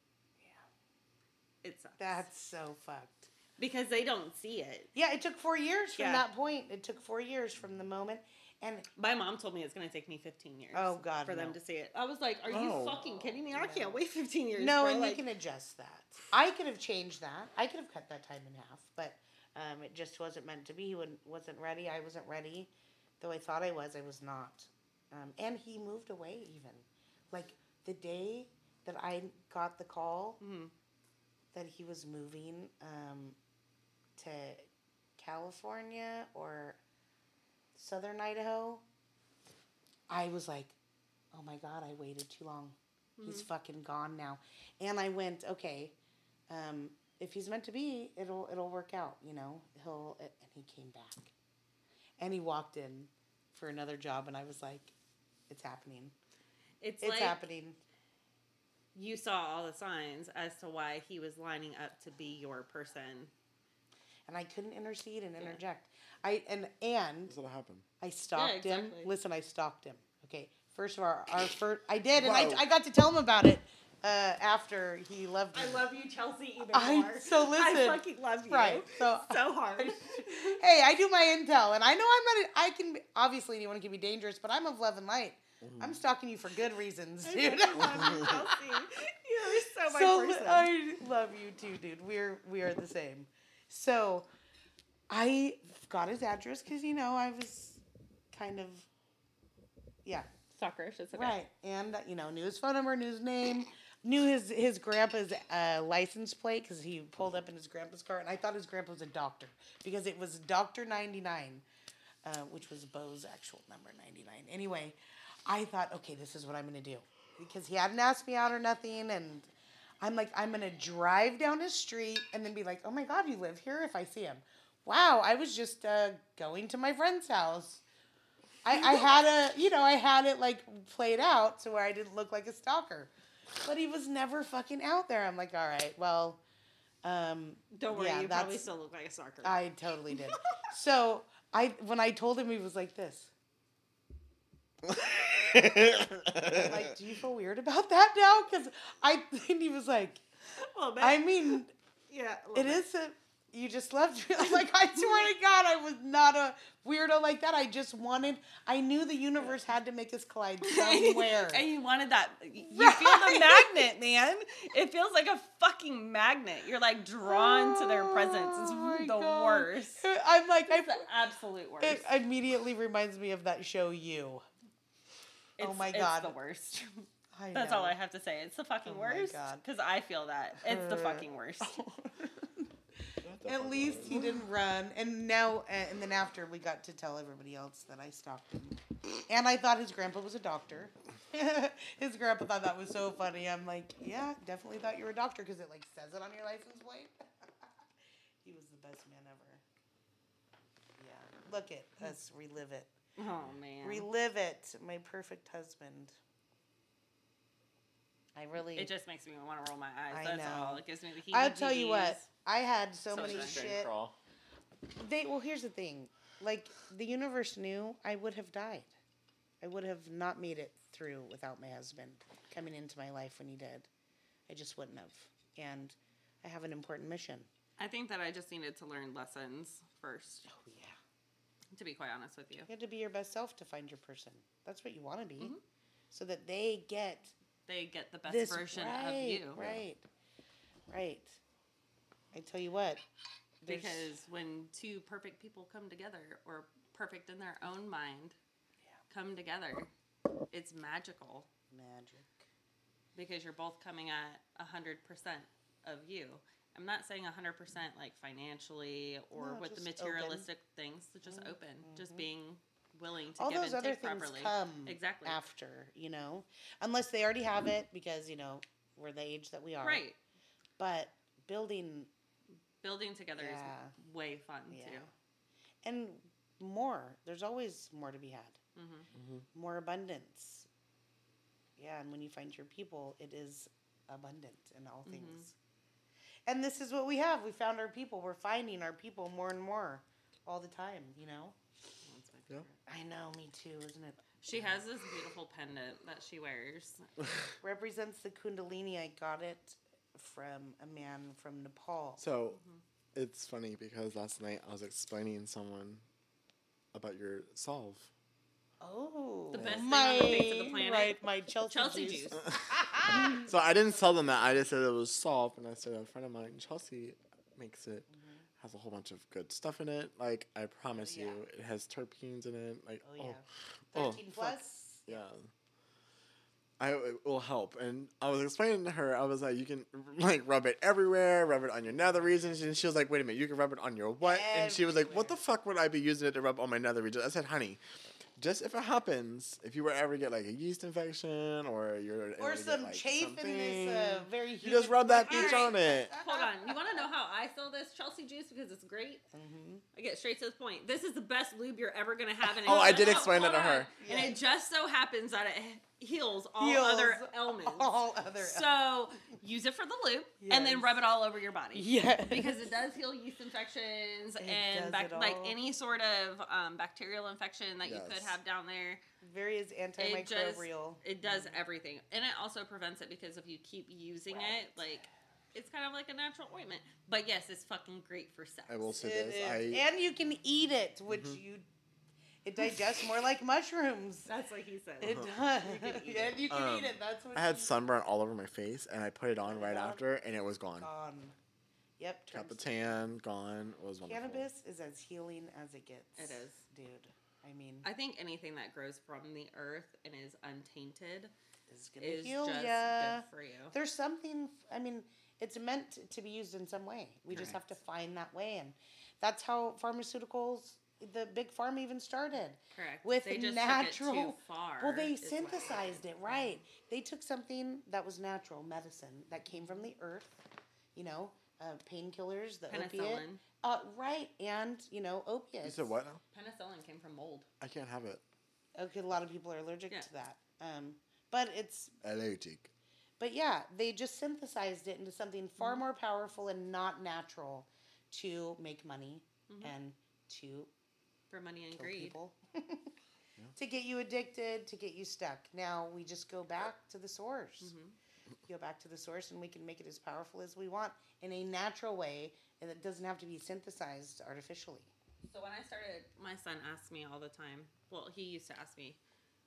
Yeah. it sucks That's so fucked. because they don't see it Yeah, it took four years from Yeah. that point. It took four years from the moment. And my mom told me it's going to take me 15 years Oh, God, for them to see it i was like are Oh. you fucking kidding me i No. can't wait 15 years no, bro. and like, you can adjust that. I could have changed that. I could have cut that time in half, but um, it just wasn't meant to be. He wasn't ready. I wasn't ready. Though I thought I was, I was not. Um, and he moved away even. Like the day that I got the call Mhm. that he was moving um, to California or southern Idaho, I was like, oh my God, I waited too long. He's fucking gone now. And I went, okay, um, if he's meant to be, it'll it'll work out, you know. He'll and he came back, and he walked in for another job, and I was like, it's happening, it's, it's like happening. you saw all the signs as to why he was lining up to be your person And I couldn't intercede and interject. I and and That's what happened. I stalked him. exactly. Listen, I stalked him. Okay, first of all, our first I did, and I, Whoa. I got to tell him about it uh, after he loved me. I love you, Chelsey, even I- more. so listen. I fucking love you. Right, so- so hard. hey, I do my intel, and I know I'm not. A, I can be, obviously anyone can be dangerous, but I'm of love and light. I'm stalking you for good reasons, dude. fucking love you, Chelsey. You're so my so person. I love you too, dude. We're we are the same. So I got his address because you know I was kind of yeah Stalkerish, it's okay. right, and you know knew his phone number, knew his name, knew his his grandpa's uh, license plate because he pulled up in his grandpa's car, and I thought his grandpa was a doctor because it was Doctor ninety nine, uh, which was Bo's actual number ninety nine. Anyway, I thought, okay, this is what I'm gonna do because he hadn't asked me out or nothing, and I'm like, I'm gonna drive down his street and then be like, oh my god, you live here? If I see him, wow, I was just uh, going to my friend's house. I, I had a, you know, I had it like played out to where I didn't look like a stalker, but he was never fucking out there. I'm like, all right, well, um, Don't worry, Yeah, you probably still look like a stalker. I totally did. so I, when I told him, he was like this. Like, do you feel weird about that now? Because I, and he was like, little. I mean, yeah, it bit. is a. You just loved me. Like, I swear to God, I was not a weirdo like that. I just wanted. I knew the universe had to make us collide somewhere. and you wanted that. You Right. feel the magnet, man. It feels like a fucking magnet. You're like drawn to their presence. It's Oh the God. worst. I'm like, I, It's the absolute worst. it immediately reminds me of that show, You. Oh it's, oh my it's God. the worst. I That's all I have to say. It's the fucking Oh worst. Because I feel that. It's the fucking worst. At least he didn't run, and now, uh, and then after we got to tell everybody else that I stalked him, and I thought his grandpa was a doctor. his grandpa thought that was so funny. I'm like, yeah, definitely thought you were a doctor because it like says it on your license plate. he was the best man ever. Yeah, look at us relive it, Oh, man. relive it. My perfect husband. I really. It just makes me want to roll my eyes. I That's know. all. It gives me the I'll tell you what. Heebie-jeebies. I had so, So many should I. shit. crawl. They well, here's the thing. Like the universe knew I would have died. I would have not made it through without my husband coming into my life when he did. I just wouldn't have. And I have an important mission. I think that I just needed to learn lessons first, Oh yeah. to be quite honest with you. You have to be your best self to find your person. That's what you want to be. Mhm. So that they get They get the best this version right, of you. Right. Right. I tell you what. there's- Because when two perfect people come together, or perfect in their own mind, come together, it's magical magic. because you're both coming at a hundred percent of you. I'm not saying a hundred percent like financially or No, with the materialistic things. They're just mm-hmm. open, just being willing to all give those and other take things properly. come Exactly. after, you know, unless they already have it because you know we're the age that we are. Right. But building Building together Yeah. is way fun Yeah. too. and more. There's always more to be had. hmm More abundance. Yeah, and when you find your people, it is abundant in all things. And this is what we have. We found our people. We're finding our people more and more all the time, you know? That's my Yeah. favorite. I know, me too, isn't it? She has this beautiful pendant that she wears. Represents the Kundalini. I got it from a man from Nepal. So it's funny because last night I was explaining someone about your salve. Oh, The best thing my, on the face of the planet. Right, my Chelsey, Chelsey juice. juice. so I didn't tell them that. I just said it was salve, and I said a friend of mine, Chelsey, makes it. Mm-hmm. Has a whole bunch of good stuff in it. Like I promise oh, Yeah. you, it has terpenes in it. Like Oh, oh yeah. oh, 13 fuck. plus? Yeah. I it will help, and I was explaining to her. I was like, you can like rub it everywhere, rub it on your nether regions, and she was like, wait a minute, you can rub it on your what? And she was like, what the fuck would I be using it to rub on my nether regions? I said, honey, just if it happens, if you were ever get like a yeast infection or you're Or ever get, some like, chafe in this uh, something, very you just rub that climate. bitch on it. Hold on. You want to know how I sell this Chelsey juice because it's great? Mhm. I get straight to the point. This is the best lube you're ever gonna have. And it Oh, I did so- explain that to her. on. And it just so happens that it heals all Heals other ailments. All other. So use it for the lube and then rub it all over your body. yeah. Because it does heal yeast infections It and does bac- like any sort of um, bacterial infection that you could have down there. Various antimicrobial. It does everything, and it also prevents it because if you keep using Right. it, like it's kind of like a natural ointment. But yes, it's fucking great for sex. I will say It this. is. I and you can eat it, which Mhm. you. It digests more like mushrooms. That's what he said. It Uh-huh. does. You can eat and you can Um, eat it. That's what I had sunburn all over my face, and I put it on right on. after, and it was gone. Gone. Yep. Got the tan, gone. It was wonderful. Cannabis is as healing as it gets. It is. dude. I mean, I think anything that grows from the earth and is untainted is gonna is heal just ya. good for you. There's something. I mean, it's meant to be used in some way. We just have to find that way, and that's how pharmaceuticals, the big farm even started. Correct. with they just natural- Took it too far. Well, they synthesized it, happened. right? They took something that was natural medicine that came from the earth, you know, uh, painkillers, the opiate, Penicillin. uh, right, and you know, opiates. You said what now? Penicillin came from mold. I can't have it. Okay, a lot of people are allergic Yeah. to that. Um, but it's Allergic. But yeah, they just synthesized it into something far Mm-hmm. more powerful and not natural to make money Mhm. and to For money and kill greed. people. To get you addicted, to get you stuck. Now we just go back to the source. Mhm. Go back to the source and we can make it as powerful as we want in a natural way and it doesn't have to be synthesized artificially. So when I started, my son asked me all the time. Well, he used to ask me,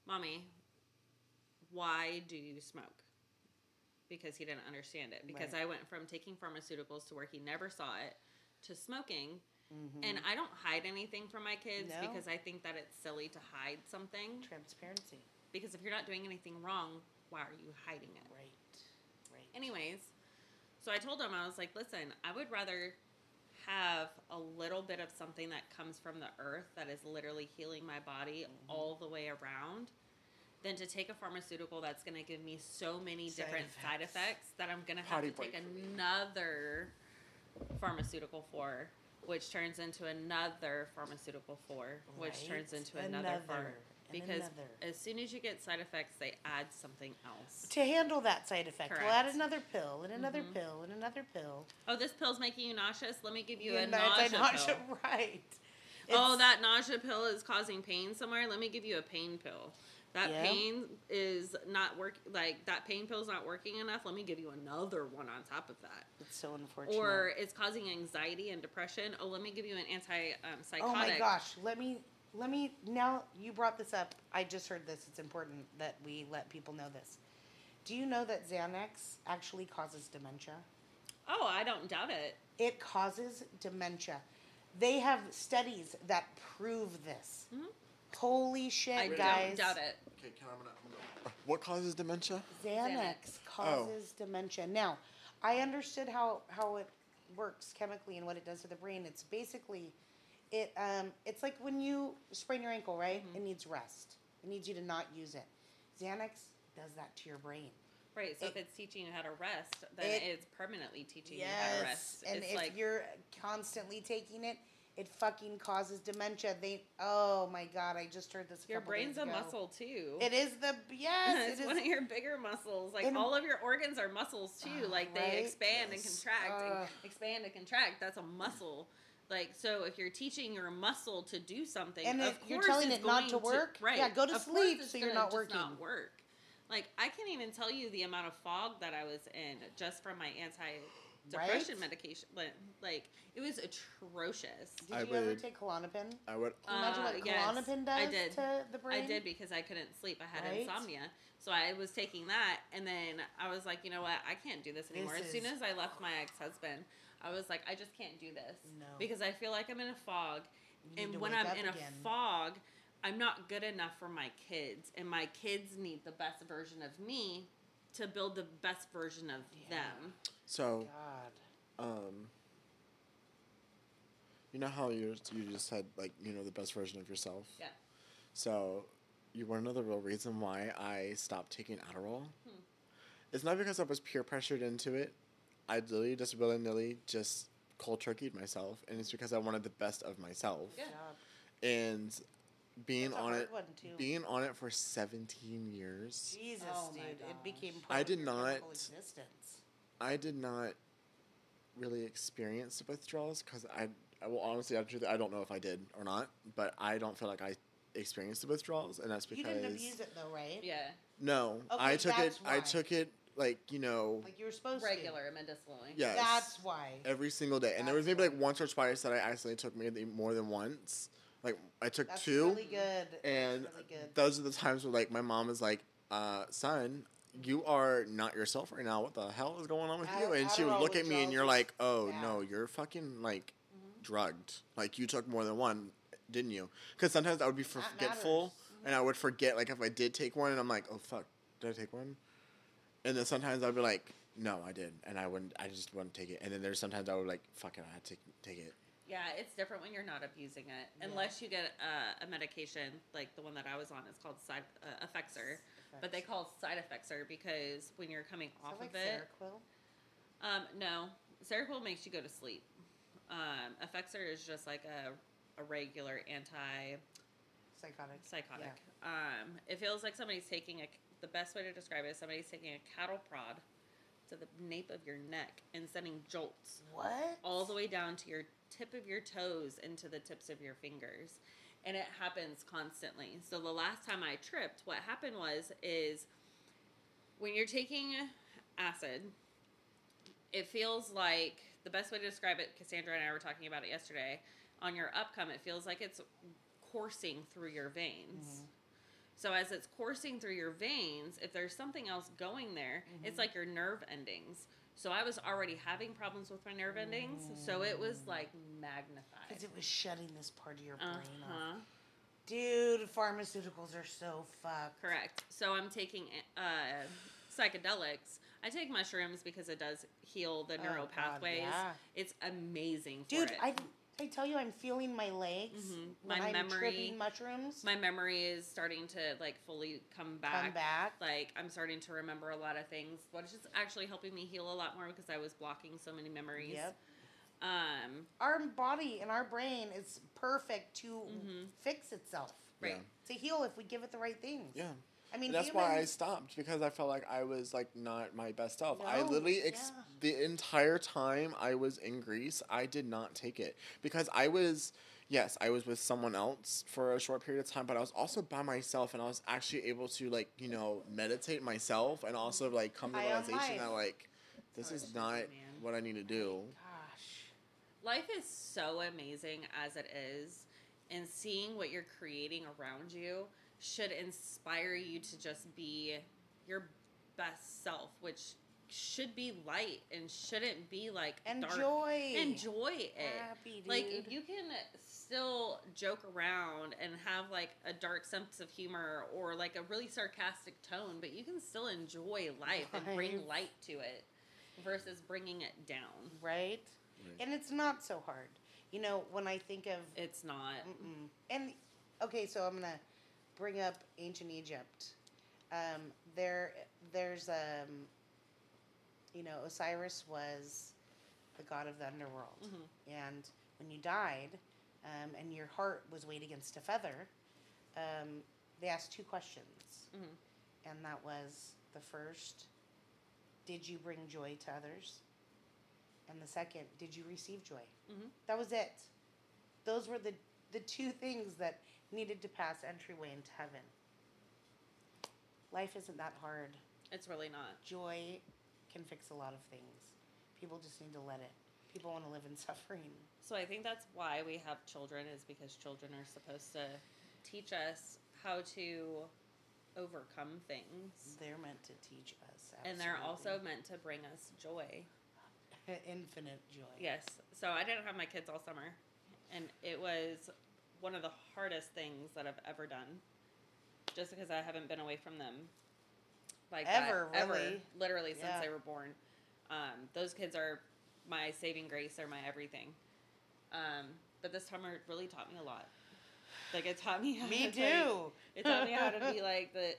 "Mommy, why do you smoke?" Because he didn't understand it. Because Right. I went from taking pharmaceuticals to where he never saw it to smoking, Mhm. and I don't hide anything from my kids No. because I think that it's silly to hide something. transparency. Because if you're not doing anything wrong, why are you hiding it? Right. Right. Anyways, so I told him I was like, listen, I would rather have a little bit of something that comes from the earth that is literally healing my body Mm-hmm. all the way around than to take a pharmaceutical that's going to give me so many Side different side effects. effects that I'm going to have to take another pharmaceutical for which turns into another pharmaceutical for which turns into another, Another, because another. as soon as you get side effects they add something else to handle that side effect, we'll add another pill and another Mhm. pill and another pill. Oh, this pill's making you nauseous. Let me give you a nausea, a nausea, pill. right? oh, that nausea pill is causing pain somewhere. Let me give you a pain pill. That Yeah. pain is not work like that pain pill's not working enough. Let me give you another one on top of that. It's so unfortunate. Or it's causing anxiety and depression. Oh, let me give you an anti um, psychotic. oh my gosh, let me let me now you brought this up. I just heard this. It's important that we let people know this. Do you know that Xanax actually causes dementia? Oh, I don't doubt it. It causes dementia. They have studies that prove this. Mhm. Holy shit, I guys. don't doubt it. Okay, can I, I'm gonna, I'm gonna- What causes dementia? Xanax Xanax. causes dementia. Now, I understood how how it works chemically and what it does to the brain. It's basically it um it's like when you sprain your ankle, right? Mhm. It needs rest. It needs you to not use it. Xanax does that to your brain. Right. So if it's teaching you how to rest, then it- it's permanently teaching you how to rest. And it's if like you're constantly taking it, It fucking causes dementia. They oh my god, I just heard this. Your brain's a muscle too. It is the yes. it's it one is. of your bigger muscles. Like And- all of your organs are muscles too. Oh, like they right? expand and Yes. contract and ah. expand and contract. That's a muscle. Like so, if you're teaching your muscle to do something, And of if you're telling it's it not to work, right? yeah, go to of sleep so you're not just Not working. work. Like I can't even tell you the amount of fog that I was in just from my anti-depression Right? medication. Like, like it was atrocious. Did I you ever take Klonopin? I would. Can you imagine Uh, what yes, Klonopin does I did. to the brain? I did because I couldn't sleep. I had Right? insomnia. So I was taking that and then I was like, you know what? I can't do this anymore. This as soon as I left my ex-husband, I was like, I just can't do this. No. Because I feel like I'm in a fog. And when I'm in again. a fog, I'm not good enough for my kids and my kids need the best version of me to build the best version of Yeah. them. So, God. um, you know how you you just said like you know the best version of yourself. Yeah. So, you want to know the real reason why I stopped taking Adderall? Hmm. It's not because I was peer pressured into it. I literally just willy nilly just cold turkeyed myself, and it's because I wanted the best of myself. Yeah. God. And being That's on it, being on it for seventeen years, Jesus, Oh dude, it became. I part of did your not- Existence. I did not really experience the withdrawals because I, I will honestly, I, I don't know if I did or not, but I don't feel like I experienced the withdrawals, and that's because You because didn't abuse it though, right? Yeah. no, Okay, I took it. that's I took it like you know Like you were supposed Regular medicinally. to. yes, That's why. every single day, and there was maybe like once or twice that I accidentally took maybe more than once. Like I took That's two, really good. and really good. those are the times where like my mom is like, uh, "Son, you are not yourself right now. What the hell is going on with you?" Ad- And she would look at me, and you're like, "Oh bad. no, you're fucking like Mhm. drugged. Like you took more than one, didn't you?" Because sometimes I would be forgetful, matters. and I would forget like if I did take one, and I'm like, "Oh fuck, did I take one?" And then sometimes I'd be like, "No, I didn't," and I wouldn't. I just wouldn't take it. And then there's sometimes I would like, "Fuck it, I had to take it." Yeah, it's different when you're not abusing it, Yeah. unless you get uh, a medication like the one that I was on. It's called side uh, Effexor, but they call side Effexor because when you're coming Is off like of it, Seroquel? um, no, Seroquel makes you go to sleep. Um, Effexor is just like a a regular anti Psychotic. psychotic. Um, it feels like somebody's taking a. The best way to describe it is somebody's taking a cattle prod to the nape of your neck and sending jolts What? all the way down to your tip of your toes into the tips of your fingers and it happens constantly so the last time i tripped what happened was is when you're taking acid it feels like the best way to describe it cassandra and i were talking about it yesterday on your upcome it feels like it's coursing through your veins Mhm. so as it's coursing through your veins, if there's something else going there, it's Mhm. like your nerve endings. So I was already having problems with my nerve endings, so it was like magnified. Because it was shutting this part of your brain Uh off. Dude, pharmaceuticals are so fucked. Correct. So I'm taking uh, psychedelics. I take mushrooms because it does heal the Oh, neural God, pathways. yeah. It's amazing for Dude, it. I I tell you, I'm feeling my legs Mhm. when My I'm memory- tripping mushrooms. my memory is starting to like fully come back. come back. like I'm starting to remember a lot of things, which is actually helping me heal a lot more because I was blocking so many memories. Yep. Um, Our body and our brain is perfect to Mhm. fix itself, right. to heal if we give it the right things. Yeah. I mean, And that's humans, why I stopped because I felt like I was like not my best self. I literally ex- yeah. the entire time I was in Greece, I did not take it because I was yes, I was with someone else for a short period of time, but I was also by myself and I was actually able to like, you know, meditate myself and also like come to the realization that like this how it is not man. what I need to do. Gosh. Life is so amazing as it is, and seeing what you're creating around you should inspire you to just be your best self, which should be light and shouldn't be like dark. Enjoy. Enjoy it. Happy, dude. Like you can still joke around and have like a dark sense of humor or like a really sarcastic tone, but you can still enjoy life and bring light to it versus bringing it down. right? Right. And it's not so hard. You know, when I think of It's not. Mm-mm. And okay, so I'm gonna bring up ancient Egypt. Um, there, there's um, you know, Osiris was the god of the underworld, Mhm. and when you died, um, and your heart was weighed against a feather, um, they asked two questions. Mhm. And that was the first, did you bring joy to others? And the second, did you receive joy? Mhm. That was it. Those were the, the two things that needed to pass entryway into heaven. Life isn't that hard. It's really not. Joy can fix a lot of things. People just need to let it. People want to live in suffering. So I think that's why we have children is because children are supposed to teach us how to overcome things. They're meant to teach us. And they're also meant to bring us joy. infinite joy. Yes. So I didn't have my kids all summer. And it was one of the hardest things that I've ever done. Just because I haven't been away from them. Like Ever, that, ever. really? Literally since Yeah. they were born. Um, those kids are my saving grace, they're my everything. Um, but this summer really taught me a lot. Like it taught me how Me to, like, too. it taught me how to be like the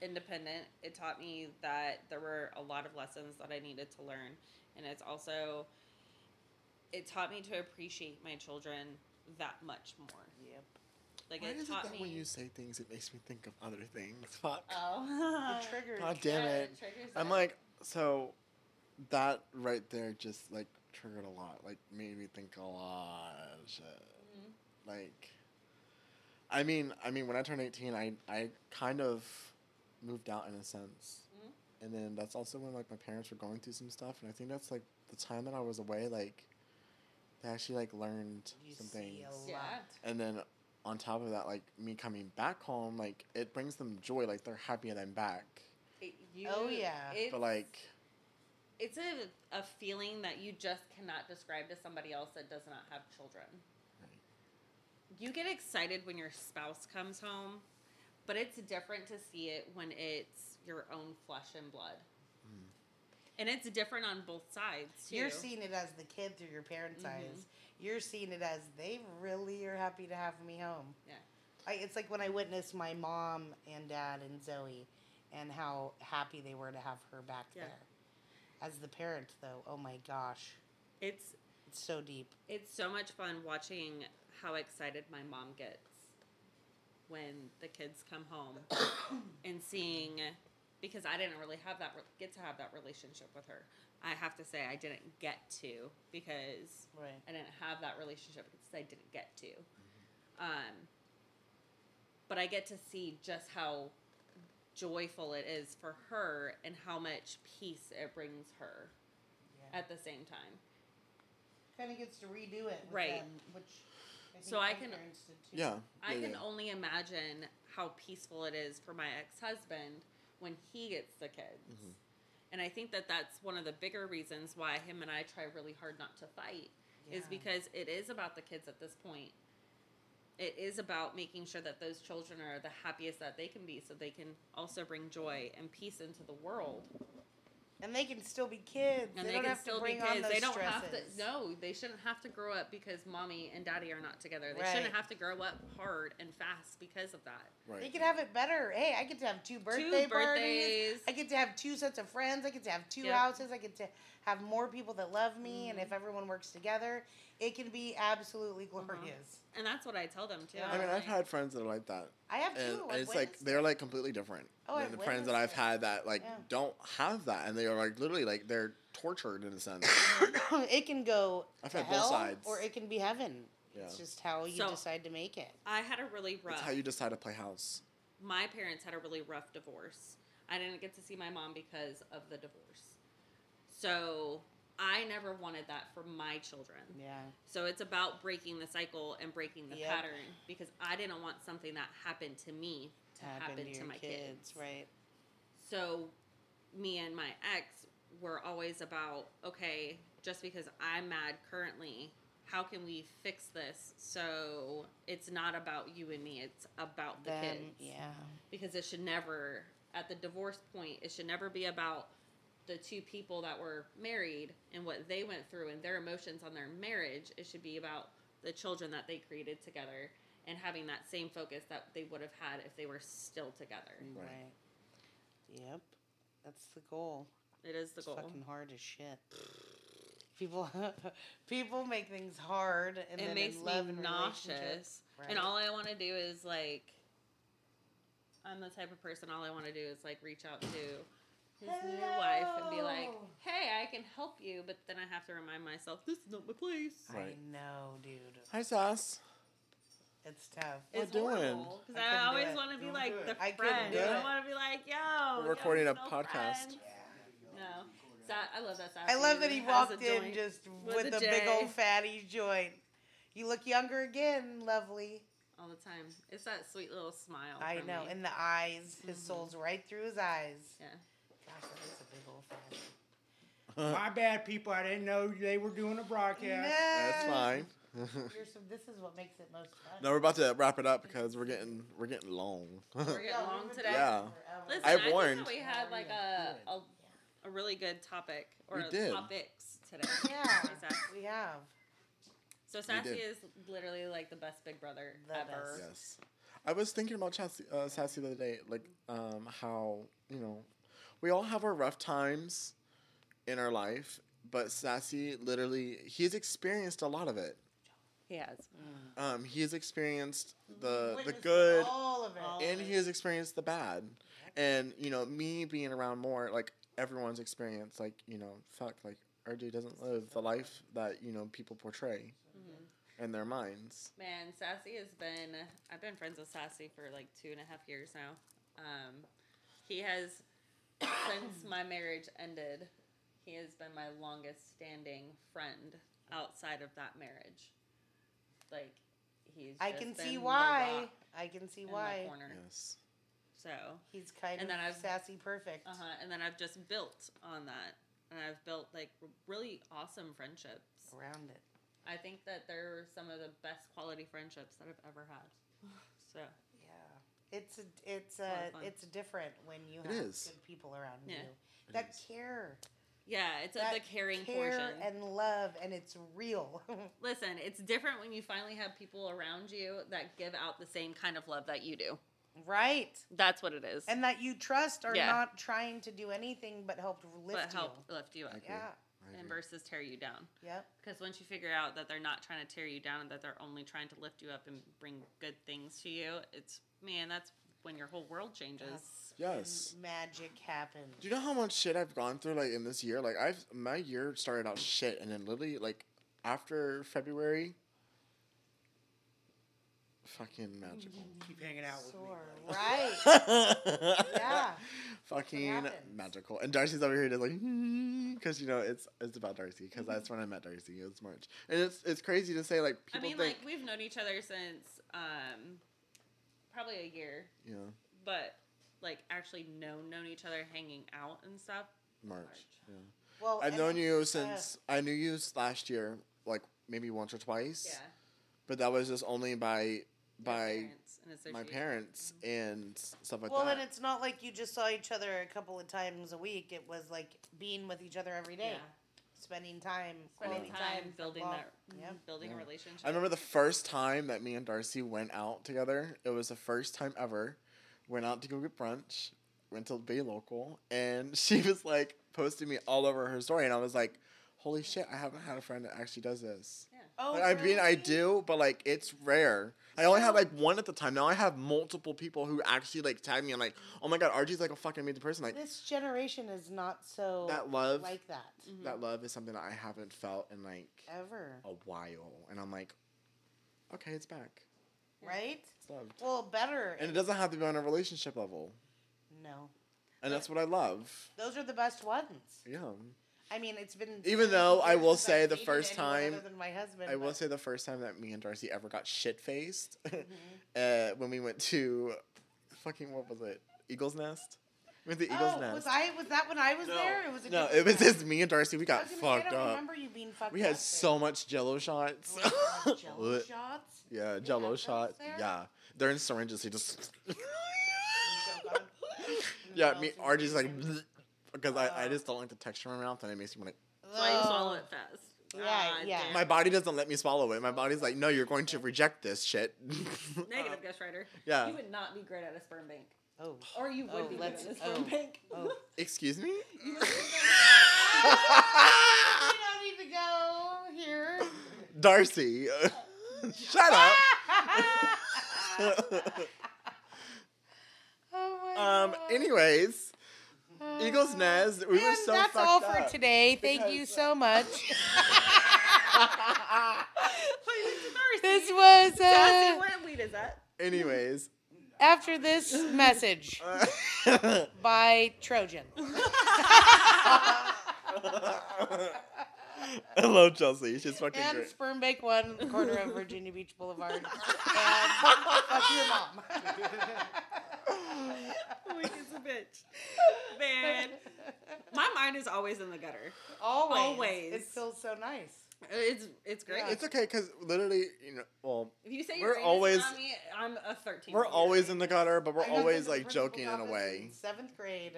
independent. It taught me that there were a lot of lessons that I needed to learn, and it's also it taught me to appreciate my children that much more. Yep. Like Why it is it that me. when you say things, it makes me think of other things? Fuck. oh, It triggers. God damn Yeah, it. triggers I'm it. like, so that right there just like triggered a lot. Like made me think a lot of shit. Mhm. Like, I mean, I mean, when I turned 18, I I kind of moved out in a sense, Mhm. and then that's also when like my parents were going through some stuff, and I think that's like the time that I was away, like they actually like learned You some see things, a lot. Yeah. and then on top of that, like me coming back home, like it brings them joy, like they're happy that I'm back, It- you- Oh, yeah. It's, but like. it's a, a feeling that you just cannot describe to somebody else that does not have children. You get excited when your spouse comes home, but it's different to see it when it's your own flesh and blood. And it's different on both sides too. You're seeing it as the kid through your parents' Mhm. eyes. You're seeing it as they really are happy to have me home. Yeah. I, it's like when I witnessed my mom and dad and Zoe, and how happy they were to have her back Yeah. there. As the parent, though, oh my gosh, it's it's so deep. it's so much fun watching how excited my mom gets when the kids come home and seeing because I didn't really have that get to have that relationship with her. I have to say I didn't get to because Right. I didn't have that relationship because I didn't get to. Um, but I get to see just how joyful it is for her and how much peace it brings her Yeah. at the same time. kind of gets to redo it. With Right. Them, which I So I can- parents did too. Yeah. I yeah, can yeah. only imagine how peaceful it is for my ex husband when he gets the kids. Mhm. And I think that that's one of the bigger reasons why him and I try really hard not to fight is because it is about the kids at this point. It is about making sure that those children are the happiest that they can be so they can also bring joy and peace into the world. And they can still be kids. And they, they, don't can have still to bring be on kids. those They don't stresses. have to no, they shouldn't have to grow up because mommy and daddy are not together. They Right. shouldn't have to grow up hard and fast because of that. Right. They can have it better. Hey, I get to have two birthday Two parties. birthdays. I get to have two sets of friends. I get to have two Yep. houses. I get to have more people that love me. And Mhm. if everyone works together, it can be absolutely Uh-huh. glorious. And that's what I tell them too. Yeah. I mean, I've had friends that are like that, I have and, two. and it's like they're like completely different Oh, than I've the friends that I've it. had that like Yeah. don't have that, and they are like literally like they're tortured in a sense. it can go I've to had both hell sides. or it can be heaven. Yeah. It's just how you So- decide to make it. I had a really rough. That's how you decide to play house. my parents had a really rough divorce. I didn't get to see my mom because of the divorce. So I never wanted that for my children. Yeah. So it's about breaking the cycle and breaking the Yep. pattern because I didn't want something that happened to me to happen, to, your my kids. Right. So me and my ex were always about okay, just because I'm mad currently, how can we fix this so it's not about you and me, it's about the Them. kids. Yeah. Because it should never at the divorce point, it should never be about the two people that were married and what they went through and their emotions on their marriage. It should be about the children that they created together and having that same focus that they would have had if they were still together. Mm. Right. Right. Yep. That's the goal. It is the It's goal. fucking hard as shit. People, people make things hard, and it then makes in love me and relationship- nauseous. Right. And all I want to do is like, I'm the type of person. All I want to do is like reach out to his new wife and be like, "Hey, I can help you," but then I have to remind myself, "This is not my place." Right. I know, dude. Hi, Sass. It's tough. What It's doing? horrible because I I, always want to be like do it. the I couldn't friend. do I want to be like, "Yo, We're yo, recording a no podcast. friend." No, Sa- I love that. I love that he has walked in joint. just with with, a a big old fatty joint. You look younger again, lovely. all the time. It's that sweet little smile. I know. me. In the eyes, his Mhm. soul's right through his eyes. yeah. Gosh, that is a big old fatty. My bad, people. I didn't know they were doing a broadcast. That's fine. You're some, this is what makes it most fun. no, we're about to wrap it up because we're getting we're getting long. We're getting long today. Yeah. Listen, I've I think warned. that we had like a, a a really good topic or We did. topics today. Yeah, Exactly. we have. So Sassy is literally like the best big brother The ever. best. yes, I was thinking about Sassy, uh, Sassy the other day, like um, how you know we all have our rough times in our life, but Sassy literally he's experienced a lot of it. He has. Um, he has experienced the the good All of it. All and he has experienced the bad. And you know, me being around more, like everyone's experience, like you know, fuck, like RJ doesn't live the life that you know people portray Mhm. in their minds. Man, Sassy has been. I've been friends with Sassy for like two and a half years now. Um, he has, since my marriage ended, he has been my longest standing friend outside of that marriage. Like, he's. I just can been see why. I can see why. corner. Yes. So, He's kind And of then I've- sassy perfect. uh huh. And then I've just built on that, and I've built like really awesome friendships. Around it. I think that they're some of the best quality friendships that I've ever had. So Yeah. It's a, it's a a, it's different when you It have is. good people around Yeah. you It that is. care, yeah, it's that a, the caring care portion. and love, and it's real. Listen, it's different when you finally have people around you that give out the same kind of love that you do. right. That's what it is. And that you trust are Yeah. not trying to do anything but help lift but help lift you up. Yeah. And agree. versus tear you down. Yep. Because once you figure out that they're not trying to tear you down and that they're only trying to lift you up and bring good things to you, it's man, that's when your whole world changes. That's Yes. magic happens. Do you know how much shit I've gone through like in this year? Like I've my year started out shit, and then literally like after February, fucking magical. Keep hanging out with me. Right. yeah. Yeah. Fucking magical. And Darcy's over here just like, because you know it's it's about Darcy because that's when I met Darcy. It was March, and it's it's crazy to say like I people mean, think like we've known each other since um, probably a year, Yeah. but like actually known known each other, hanging out and stuff. March. March. Yeah. Well, I've known it's, you uh, since I knew you last year, like maybe once or twice. Yeah, But that was just only by by parents and my association. parents and stuff like well, that. Well, and it's not like you just saw each other a couple of times a week. It was like being with each other every day, Yeah. Spending time, Spending quality time, building long- that, mm, Yep. building Yeah. a relationship. I remember the first time that me and Darcy went out together. It was the first time ever. Went out to go get brunch. Went to Bay Local, and she was like posting me all over her story, and I was like, "Holy shit! I haven't had a friend that actually does this." Yeah. Oh, Like, I mean, I really? do, but like it's rare. I only had like one at the time. Now I have multiple people who actually like tag me. I'm like, oh my god, RG's like a fucking amazing person. Like This generation is not so that love, like that Mhm. that love is something that I haven't felt in like ever, a while, and I'm like, okay, it's back. right? It's loved, Well, better. and it doesn't have to be on a relationship level, no, and that's what I love. those are the best ones. Yeah, I mean, it's been Even though I will say the first time- other than my husband. I will but- say the first time that me and Darcy ever got shit faced, Mhm. uh, when we went to, fucking what was it? Eagle's Nest. We went to Eagle's oh, Nest. was I? Was that when I was no, there? It was a no, it was just me and Darcy. We got was gonna say, fucked I up. remember you being fucked We up had there. so much Jello shots. Oh, Jello shots. yeah, You Jello had those shot. there? Yeah, they're in syringes. He just. You choke on 'em? yeah, me. else RG's there? like because I, I Oh. just don't like the texture in my mouth, and it makes me want to. why you swallow Oh. it fast. Yeah, Ah, yeah. damn. my body doesn't let me swallow it. My body's like, no, you're going to reject this shit. Negative Ghost Rider. yeah. You would not be great at a sperm bank. Oh. Or you would Oh, be good let's- at a sperm oh. bank. Oh. Excuse me. we don't need to go. here. Darcy, shut up. oh my um. God. Anyways, Eagles Nest. We were so that's fucked all up. for today. Thank you because- so much. This was Darcy, uh, what weed is that? Anyways. after this message by Trojan. I love Chelsey. She's fucking and great. Sperm Bake One, the corner of Virginia Beach Boulevard. And fuck your mom. Weak as a bitch. Man. My mind is always in the gutter. Always. Always. It feels so nice. It's it's great. Yeah. It's okay because literally, you know, well, if you say we're you're always- always me, I'm a 13. we're always in the gutter, but we're always like joking in a way. in Seventh grade.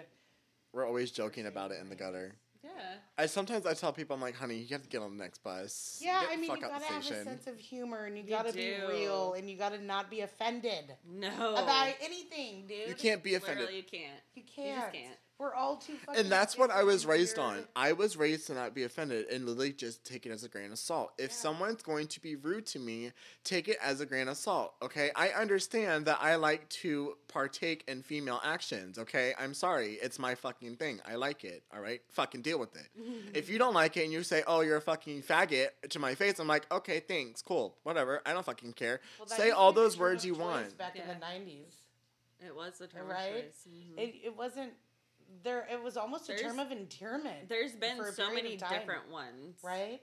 We're always joking about it in the gutter. Yeah. I sometimes I tell people I'm like, honey, you have to get on the next bus. Yeah, Get I the mean, you fuck out gotta the have a station. sense of humor, and you You gotta be do. real, and you gotta not be offended No. about anything, dude. You can't be offended. Literally, you can't. You You can't. just can't. We're all too fucking. And that's what I was different and raised on. I was raised to not be offended and literally just take it as a grain of salt. If Yeah. someone's going to be rude to me, take it as a grain of salt. Okay. I understand that I like to partake in female actions. Okay. I'm sorry. It's my fucking thing. I like it. All right. Fucking deal with it. if you don't like it and you say, oh, you're a fucking faggot to my face, I'm like, okay, thanks. Cool. Whatever. I don't fucking care. Well, say all those words you want. Back in the nineties, It was the term Right? of choice. Mhm. it it wasn't there. It was almost a term of endearment. There's been so many time, different ones. right?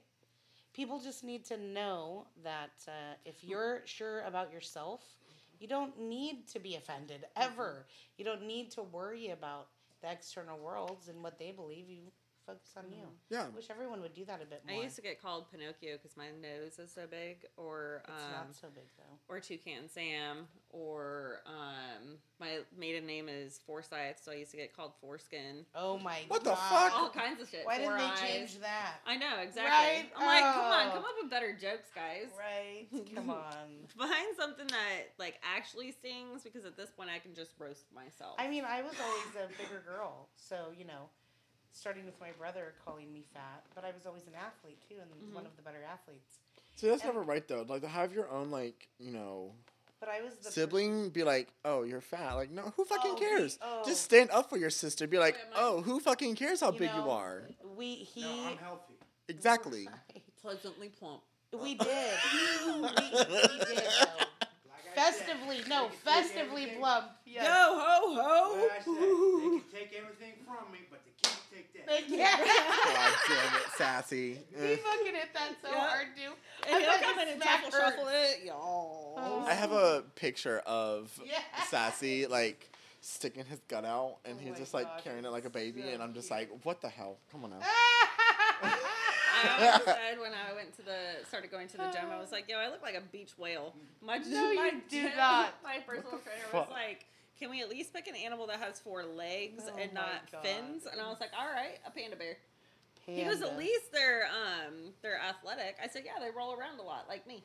People just need to know that uh, if you're sure about yourself, you don't need to be offended ever. You don't need to worry about the external worlds and what they believe. You focus on you. Yeah. I wish everyone would do that a bit more. I used to get called Pinocchio because my nose is so big, or it's um, not so big though. or Toucan Sam, or um, my maiden name is Forsyth, so I used to get called Foreskin. Oh my god. What the fuck? All kinds of shit. Why didn't Four they eyes. change that? I know exactly. Right? I'm like, come on, Oh. come up with better jokes, guys. Right? Come on. Find something that like actually stings because at this point I can just roast myself. I mean, I was always a bigger girl, so you know, starting with my brother calling me fat, but I was always an athlete too, and Mhm. one of the better athletes. See, that's And- never right though. Like to have your own like you know But I was the sibling be like, oh, you're fat. Like, no, who fucking Oh, he- cares? oh. Just stand up for your sister. Be like, Yeah, oh, who fucking cares how You big you are? We he No, I'm healthy. Exactly. Right. pleasantly plump. We did. we, we did though. Like I said, Festively, no, festively everything- plump. Yes. Yo ho ho! Like I said, they can take everything from me, but they can't take that. They can't. God damn it, sassy. He fucking hit that so Yeah. hard, dude. And I he'll bet come in and smack shuffle shuffle hurts. it. Yo. Oh. I have a picture of Yeah. sassy like sticking his gut out, and Oh he's just like gosh, carrying it like a baby, so and I'm just cute. like, what the hell? Come on now. I always said when I went to the started going to the gym, I was like, "Yo, I look like a beach whale." My No, my you do gym- not. My personal trainer was like, "Can we at least pick an animal that has four legs Oh and not God. fins?" And I was like, "All right, a panda bear." He goes, at least they're um they're athletic. I said, "Yeah, they roll around a lot like me."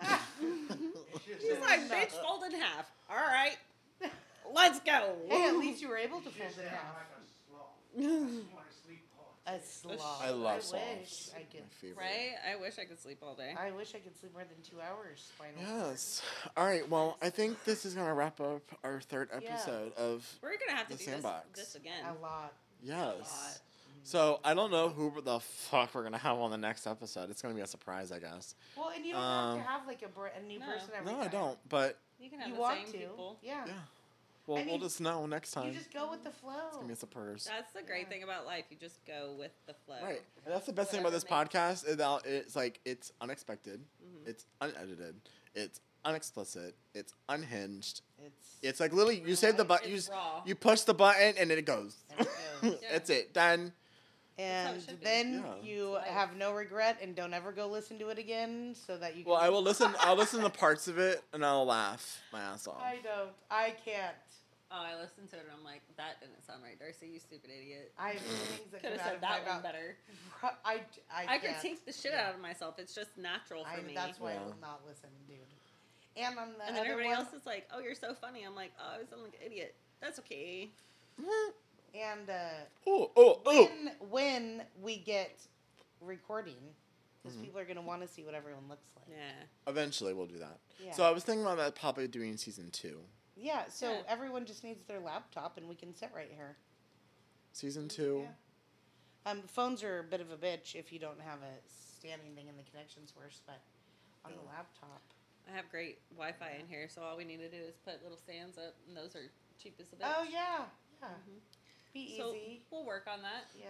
It's He's like, "Bitch, fold in half." All right, let's go. Hey, at least you were able to fold just it that half. I'm like a sloth. I just want to sleep hard. A sloth. I love wish sloths. I could. My favorite. right? I wish I could sleep all day. I wish I could sleep more than two hours. Spinal. Yes. All right. Well, I think this is gonna wrap up our third Yeah. episode of We're gonna have to The do sandbox. this, this again. A lot. yes. So I don't know who the fuck we're gonna have on the next episode. It's gonna be a surprise, I guess. Well, and you don't Um, have to have like a, br- a new No. person every No, time. I don't. But You can have You the want same to? people. Yeah. yeah, well, I we'll just know next time. You just go with the flow. It's gonna be a surprise. That's the great Yeah. thing about life. You just go with the flow. Right. And that's the best thing about this Whatever podcast. Is that it's like it's unexpected, Mhm. it's unedited, it's unexplicit, it's unhinged. It's. It's like literally you save the button, you, raw. you push the button and then it goes. It goes. Yeah. That's it. Done. how it and then Yeah. you have no regret and don't ever go listen to it again, so that you. Well, I will listen. I'll listen to parts of it and I'll laugh my ass off. I don't. I can't. Oh, I listened to it and I'm like, that didn't sound right, Darcy. You stupid idiot. I have things that Could have said that one mouth. better. I, I, I, can't. critique the shit Yeah. out of myself. It's just natural for I, me. that's why I Yeah. will not listen, dude. And on the and then other everybody one, else is like, oh, you're so funny. I'm like, oh, I sound like an idiot. That's okay. and uh, Oh, oh, oh. when when we get recording, because Mhm. people are gonna want to see what everyone looks like. Yeah. Eventually, we'll do that. Yeah. So I was thinking about that probably doing season two. Yeah, so Yeah. everyone just needs their laptop and we can sit right here. Season two. Yeah. Um, phones are a bit of a bitch if you don't have a standing thing and the connection's worse, but on the laptop. I have great Wi-Fi in here, so all we need to do is put little stands up, and those are cheap as a bitch. Oh yeah, yeah. Mhm. Be So easy. we'll work on that. Yeah.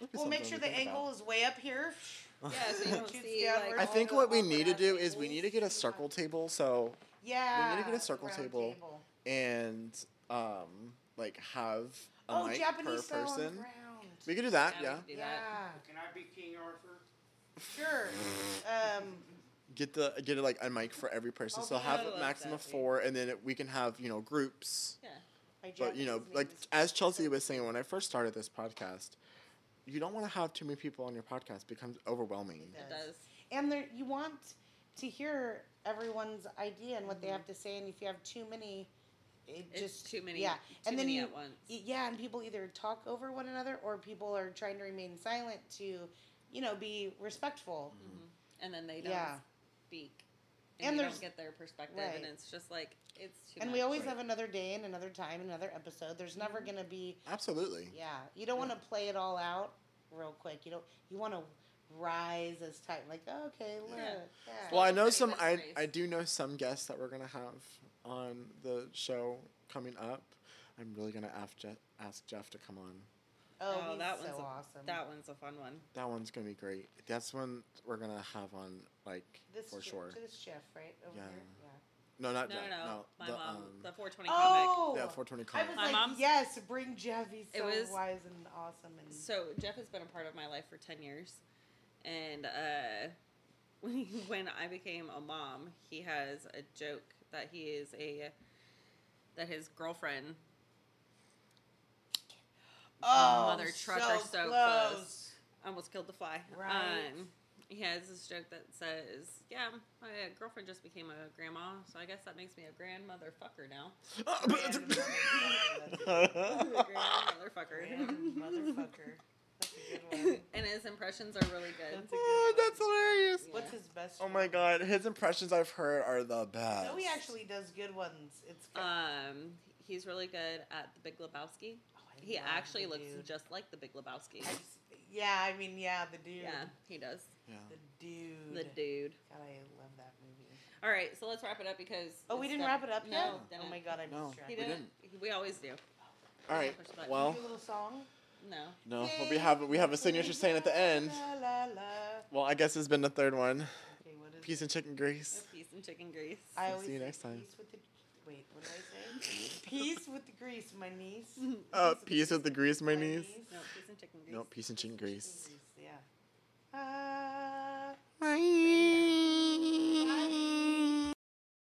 Yeah, We'll make sure the angle about. is way up here. Yeah, so you don't see like I think what we need to do is we need to get a circle table so Yeah. We need to get a circle round table. and um like have a Oh, mic Japanese per style on person. We could do that, Yeah, yeah. could do that. Yeah. Can I be King Arthur? Sure. Um, Get the get it like a mic for every person. Oh, so have I a love maximum of four, and then it, we can have you know groups. Yeah. my But you know, like as Chelsey was saying when I first started this podcast, you don't want to have too many people on your podcast. It becomes overwhelming. Yeah. It does. and there you want to hear everyone's idea and what they have to say, and if you have too many, it It's just too many. Yeah, Too and then many you at once. yeah, and people either talk over one another or people are trying to remain silent to, you know, be respectful. Mhm. And then they don't Yeah. speak, And and, you there's- don't get their perspective, right. and it's just like it's too and much. we always Right. have another day and another time, another episode. There's never Mhm. gonna be Absolutely. Yeah, you don't want to play it all out real quick. You don't. You want to rise as time. Like, okay, look. Yeah. Yeah. Well, I know some. I race. I do know some guests that we're gonna have on the show coming up. I'm really gonna ask Jeff, ask Jeff to come on. oh, Oh, that so one's a- awesome. That one's a fun one. That one's gonna be great. That's one we're gonna have on like this for chef, sure. This chef, right over Yeah. here. Yeah. No, not No, Jeff. no, No, my the, mom, um, the 420 comic. Oh, yeah, 420 I was My like, mom's- yes, bring Jeff. He's It so was- wise and awesome. And So Jeff has been a part of my life for ten years, and uh, when when I became a mom, he has a joke that he is a that his girlfriend oh, mother trucker so close. almost killed the fly. Right. Um, he has this joke that says, "Yeah, my girlfriend just became a grandma, so I guess that makes me a grandmother fucker now." grandmother fucker. Grand motherfucker. That's a good one. and his impressions are really good. That's a oh, good one. that's hilarious. Yeah. What's his best? Oh my god, his impressions I've heard are the best. No, he actually does good ones. It's. Good. Um, he's really good at the Big Lebowski. Oh, He actually looks dude. just like the Big Lebowski. I just- yeah, I mean, yeah, the dude. Yeah, he does. Yeah. The dude. The dude. God, I love that movie. All right, so let's wrap it up because. Oh, we didn't done. wrap it up no, yet. Didn't. Oh my god, I No. missed track. He We didn't. We always do. All right. Push the button. Well, a little song. No. no, but we have we have a signature saying at the end. La, la, la. Well, I guess it's been the third one. Okay, what is Peace and chicken grease. Peace and chicken grease. I See always you next time. Peace with the wait. What did I say? peace with the grease, my niece. Oh, peace with the grease, my niece. no, peace and chicken grease. No, peace and chicken grease. Yeah. Uh, Bye.